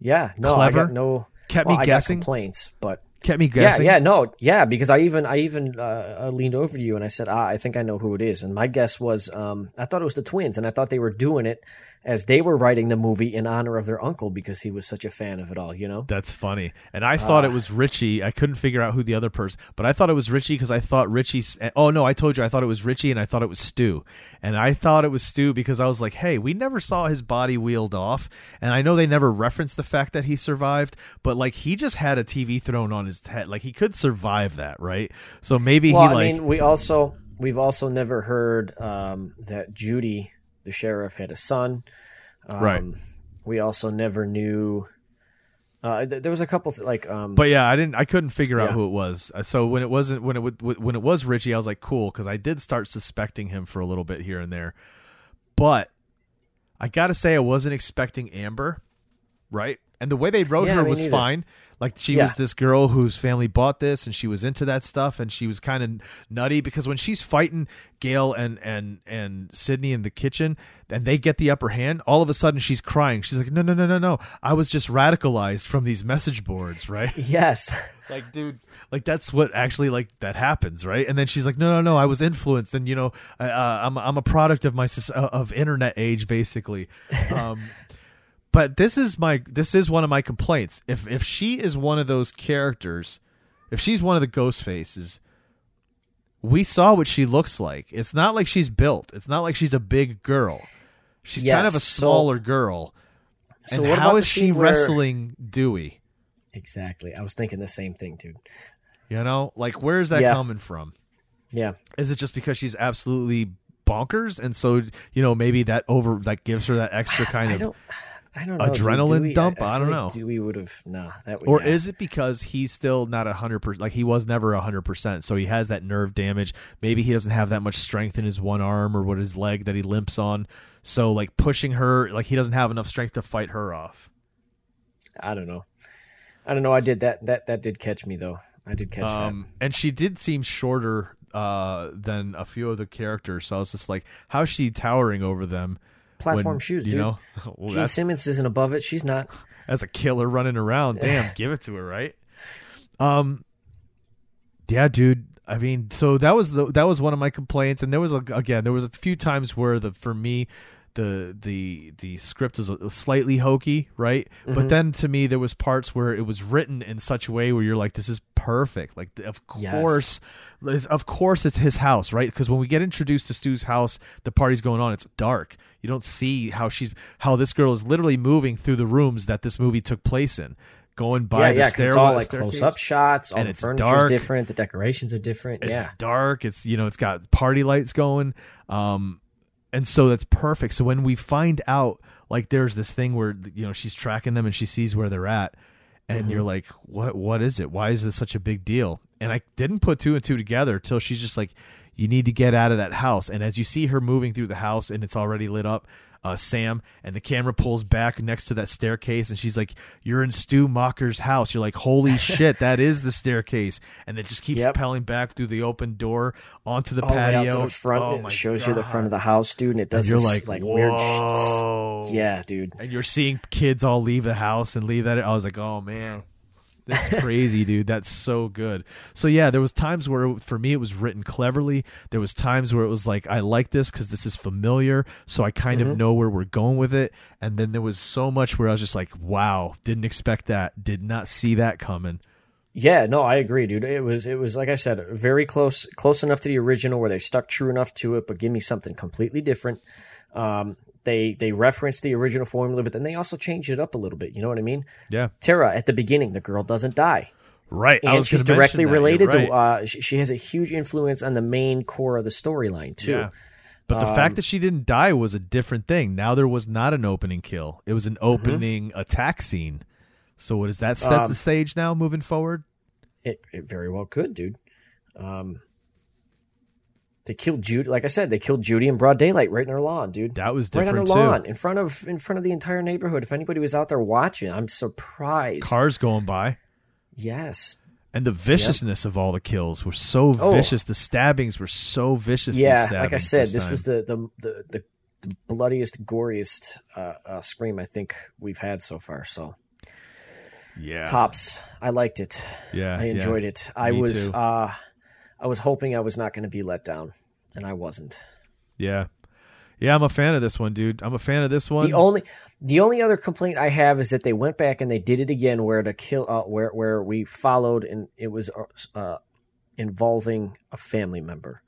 yeah. No, Clever. No. Kept well, me I guessing. complaints, but Kept me guessing. yeah, yeah, no, yeah. Because I even I even uh, uh, leaned over to you and I said, ah, I think I know who it is. And my guess was, um, I thought it was the twins, and I thought they were doing it as they were writing the movie in honor of their uncle because he was such a fan of it all. You know. That's funny. And I thought Ah. it was Richie. I couldn't figure out who the other person, but I thought it was Richie because I thought Richie's. Oh no, I told you I thought it was Richie, and I thought it was Stu, and I thought it was Stu because I was like, hey, we never saw his body wheeled off, and I know they never referenced the fact that he survived, but like he just had a TV thrown on his head, like he could survive that, right? So maybe Well, he like I mean, we also we've also never heard um, that Judy, the sheriff, had a son. Um, Right. We also never knew. Uh, th- there was a couple th- like, um, But yeah, I didn't. I couldn't figure out who it was. Uh, So when it wasn't when it would when it was Richie, I was like, cool, because I did start suspecting him for a little bit here and there. But I gotta say, I wasn't expecting Amber, right? And the way they wrote Yeah, her was neither. fine. Like she Yeah. was this girl whose family bought this, and she was into that stuff, and she was kind of nutty because when she's fighting Gale and and and Sidney in the kitchen, and they get the upper hand, all of a sudden she's crying. She's like, "No, no, no, no, no! I was just radicalized from these message boards, right?" yes, like dude like that's what actually like that happens right and then she's like no no no i was influenced and you know I- uh, i'm i'm a product of my uh, of internet age basically um but this is my this is one of my complaints if if she is one of those characters if she's one of the ghost faces we saw what she looks like it's not like she's built it's not like she's a big girl she's kind of a Yes, so- smaller girl So and how is she where- wrestling dewey exactly. I was thinking the same thing, dude. you know like where is that Yeah. coming from Yeah, Is it just because she's absolutely bonkers, and so you know maybe that over that gives her that extra kind of. I don't know. adrenaline Dewey, dump? I feel don't like know. Dewey would have nah. That would, or is it because he's still not a hundred percent? Like he was never a hundred percent, so he has that nerve damage. Maybe he doesn't have that much strength in his one arm or what his leg that he limps on. So like pushing her, like he doesn't have enough strength to fight her off. I don't know. I don't know. I did that. That that did catch me though. I did catch Um, and she did seem shorter uh, than a few of the characters. So I was just like, how's she towering over them? Platform when, shoes, you dude. know. Well, Gene Simmons isn't above it. She's not. as a killer running around. Damn, give it to her, right? Um, yeah, dude. I mean, so that was the that was one of my complaints, and there was a, again there was a few times where the for me the the the script was a, slightly hokey, right? But then to me there was parts where it was written in such a way where you're like, this is perfect. Like, of Yes. course, of course, it's his house, right? Because when we get introduced to Stu's house, the party's going on. It's dark. You don't see how she's how this girl is literally moving through the rooms that this movie took place in, going by yeah, the yeah, stairwell. it's all like close up shots. All And the it's furniture's dark. different. The decorations are different. It's yeah, dark. It's you know, it's got party lights going. Um and so that's perfect. So when we find out like there's this thing where you know she's tracking them and she sees where they're at and Mm-hmm. you're like what what is it? Why is this such a big deal? And I didn't put two and two together till she's just like you need to get out of that house. And as you see her moving through the house and it's already lit up, uh, Sam, and the camera pulls back next to that staircase, and she's like, "You're in Stu Macher's house." You're like, "Holy shit, that is the staircase!" And it just keeps Yep. propelling back through the open door onto the all the patio to the front. Oh it shows you the front of the house, dude, and it And does you're this, like, like weird. sh- Yeah, dude. And you're seeing kids all leave the house and leave that. I was like, "Oh man." That's crazy, dude. That's so good. So yeah, there was times where it, for me it was written cleverly. There was times where it was like I like this because this is familiar, so I kind Mm-hmm. of know where we're going with it. And then there was so much where I was just like, "Wow, didn't expect that. Did not see that coming." Yeah, no, I agree, dude. It was it was like I said, very close close enough to the original where they stuck true enough to it, but give me something completely different. Um, they they referenced the original formula, but then they also changed it up a little bit. You know what I mean? Yeah, Tara at the beginning, the girl doesn't die, right. And she's directly related You're to. right. Uh, she, she has a huge influence on the main core of the storyline too. Yeah. But the Um, fact that she didn't die was a different thing. Now there was not an opening kill. It was an Mm-hmm. opening attack scene. So what does that set Um, the stage now moving forward? It it very well could, dude. Um, they killed Judy. Like I said, they killed Judy in broad daylight, right in her lawn, dude. That was different right on her too. lawn, in front of in front of the entire neighborhood. If anybody was out there watching, I'm surprised. Cars going by. Yes. And the viciousness of all the kills were so Oh. vicious. The stabbings were so vicious. Yeah, like I said, this, this was the the, the the the bloodiest, goriest uh, uh, scream I think we've had so far. So yeah, tops. I liked it. yeah. I yeah. enjoyed it. I Me was too. uh I was hoping I was not going to be let down, and I wasn't. Yeah, yeah. I'm a fan of this one, dude. I'm a fan of this one. The only the only other complaint I have is that they went back and they did it again, where to kill, uh, where where we followed, and it was uh, involving a family member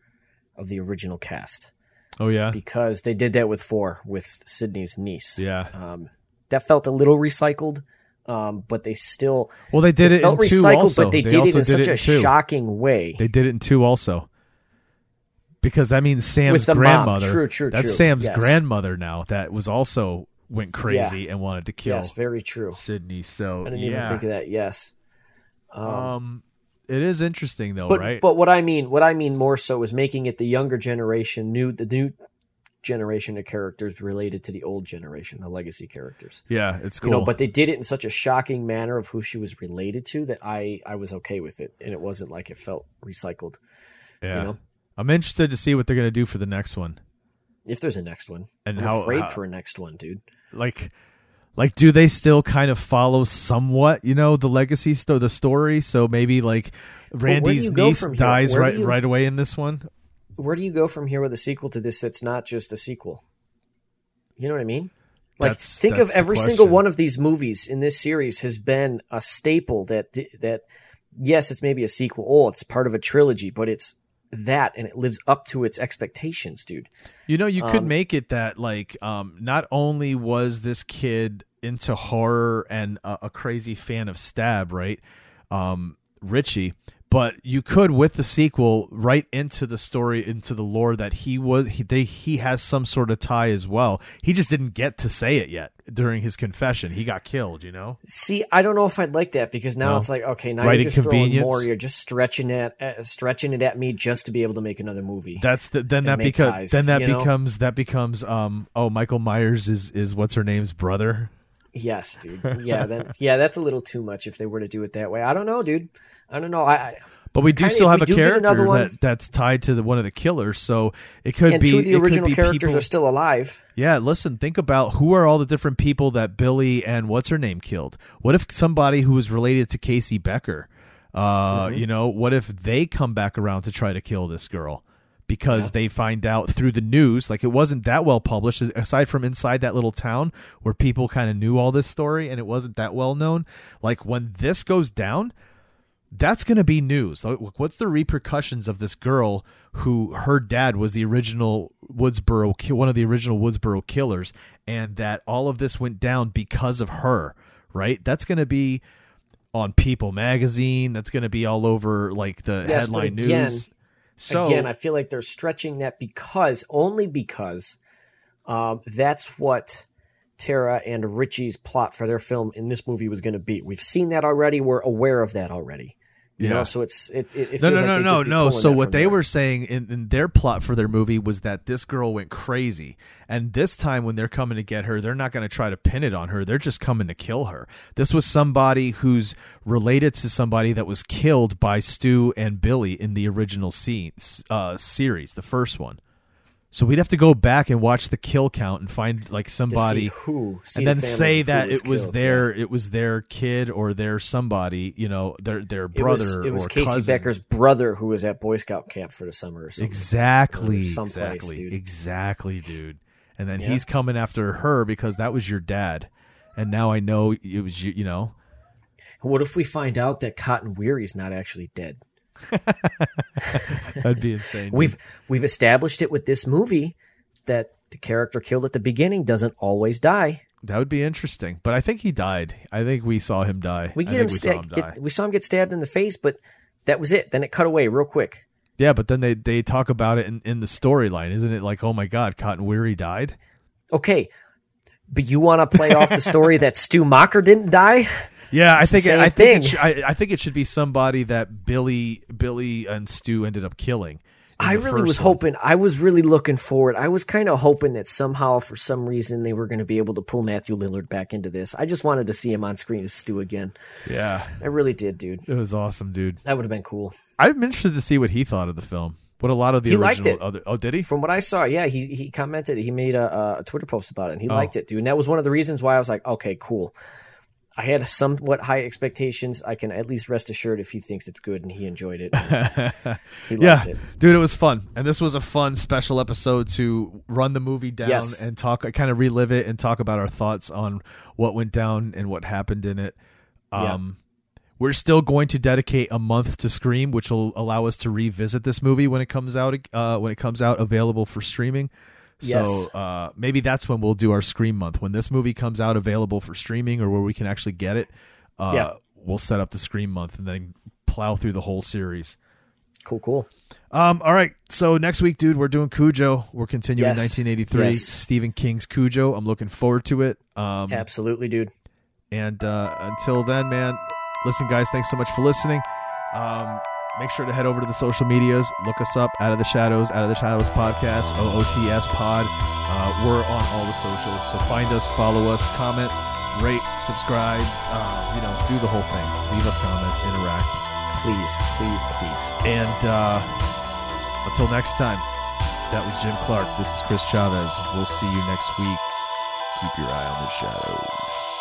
of the original cast oh yeah, because they did that with four with Sidney's niece. yeah. um, that felt a little recycled, um, but they still Well, they did it, felt in two recycled, also. but they, did also it in such in a two. shocking way. They did it in two also. Because that means Sam's the mom. grandmother. True, true, That's true. Sam's Yes. grandmother now. That was also went crazy and wanted to kill yes, very true. Sidney. So I didn't yeah. even think of that. Yes. Um, it is interesting though, but right? but what I mean, what I mean more so is making it the younger generation, new the new generation of characters related to the old generation, the legacy characters. yeah, it's cool. You know, but they did it in such a shocking manner of who she was related to that I I was okay with it, and it wasn't like it felt recycled. yeah. You know, I'm interested to see what they're gonna do for the next one. if there's a next one, And I'm how- afraid how- for a next one, dude. Like, like, do they still kind of follow somewhat? You know, the legacy, sto- the story. So maybe like Randy's niece dies right you- right away in this one. Where do you go from here with a sequel to this that's not just a sequel? You know what I mean? Like That's- think that's of every single one of these movies in this series has been a staple that that yes, it's maybe a sequel. Oh, it's part of a trilogy, but it's that and it lives up to its expectations, dude. You know, you could Um, make it that like um not only was this kid into horror and a, a crazy fan of stab, right? Um Richie, but you could with the sequel right into the story into the lore that he was he they he has some sort of tie as well. He just didn't get to say it yet during his confession. He got killed, you know? See, I don't know if I'd like that because now No. it's like okay, now Right you're just throwing more. You're just stretching it, uh, stretching it at me just to be able to make another movie. That's the, then that becomes ties, then that you know? becomes that becomes um oh Michael Myers is is what's her name's brother. Yes, dude. Yeah, then yeah, that's a little too much if they were to do it that way. I don't know, dude. I don't know. I, I But we do Kinda, still have a character one- that, that's tied to the, one of the killers, so it could and be two of the original characters people- are still alive. Yeah, listen, think about who are all the different people that Billy and what's her name killed. What if somebody who was related to Casey Becker? Uh, You know, what if they come back around to try to kill this girl? Because they find out through the news, like it wasn't that well published, aside from inside that little town where people kind of knew all this story and it wasn't that well known. Like when this goes down, that's going to be news. Like, What's the repercussions of this girl who her dad was the original Woodsboro, one of the original Woodsboro killers, and that all of this went down because of her, right? That's going to be on People magazine. That's going to be all over like the Yes, headline again- news. So Again, I feel like they're stretching that because only because um, that's what Tara and Richie's plot for their film in this movie was going to be. We've seen that already. We're aware of that already. You Yeah. know, so it's it. it, it no, no, like no, no, no. So what they there. were saying in, in their plot for their movie was that this girl went crazy, and this time when they're coming to get her, they're not going to try to pin it on her. They're just coming to kill her. This was somebody who's related to somebody that was killed by Stu and Billy in the original scene, uh, series, the first one. So we'd have to go back and watch the kill count and find like somebody see who, see and then say that it was killed, their yeah. it was their kid or their somebody, you know, their their It brother was, it was Casey cousin. Becker's brother who was at Boy Scout camp for the summer or something. Exactly, Or someplace, exactly, dude. exactly, dude. And then Yeah. he's coming after her because that was your dad, and now I know it was you. You know, What if we find out that Cotton Weary's not actually dead? that'd be insane. We've we've established it with this movie that the character killed at the beginning doesn't always die. that would be interesting, but I think he died. I think we saw him die. We get him, we saw him get, we saw him get stabbed in the face, but that was it. Then it cut away real quick. Yeah, but then they they talk about it in, in the storyline, isn't it? Like, oh my God, Cotton Weary died. Okay, but you want to play off the story that Stu Macher didn't die? Yeah, I think I think I, I think it should be somebody that Billy Billy and Stu ended up killing. I really was one. hoping. I was really looking forward. I was kind of hoping that somehow, for some reason, they were going to be able to pull Matthew Lillard back into this. I just wanted to see him on screen as Stu again. Yeah, I really did, dude. it was awesome, dude. That would have been cool. I'm interested to see what he thought of the film. What a lot of the He original liked it. other. Oh, did he? From what I saw, yeah, he he commented. He made a, a Twitter post about it, and he Oh. liked it, dude. And that was one of the reasons why I was like, okay, cool. I had somewhat high expectations. I can at least rest assured if he thinks it's good and he enjoyed it. he yeah, liked it. dude, it was fun, and this was a fun special episode to run the movie down Yes. and talk, kind of relive it and talk about our thoughts on what went down and what happened in it. Yeah. Um, We're still going to dedicate a month to Scream, which will allow us to revisit this movie when it comes out. Uh, when it comes out, available for streaming. Yes. So uh, maybe that's when we'll do our Scream month. When this movie comes out, available for streaming, or where we can actually get it. Uh, Yeah. We'll set up the Scream month and then plow through the whole series. Cool, cool. Um, all right. So next week, dude, we're doing Cujo. We're continuing Yes. 1983, Yes. Stephen King's Cujo. I'm looking forward to it. Um, Absolutely, dude. and uh, until then, man, listen, guys, thanks so much for listening. Um, make sure to head over to the social medias. Look us up, Out of the Shadows, Out of the Shadows Podcast, OOTS Pod. Uh, we're on all the socials. So find us, follow us, comment, rate, subscribe. Uh, you know, do the whole thing. Leave us comments, interact. Please, please, please. And uh, until next time, that was Jim Clark. This is Chris Chavez. We'll see you next week. Keep your eye on the shadows.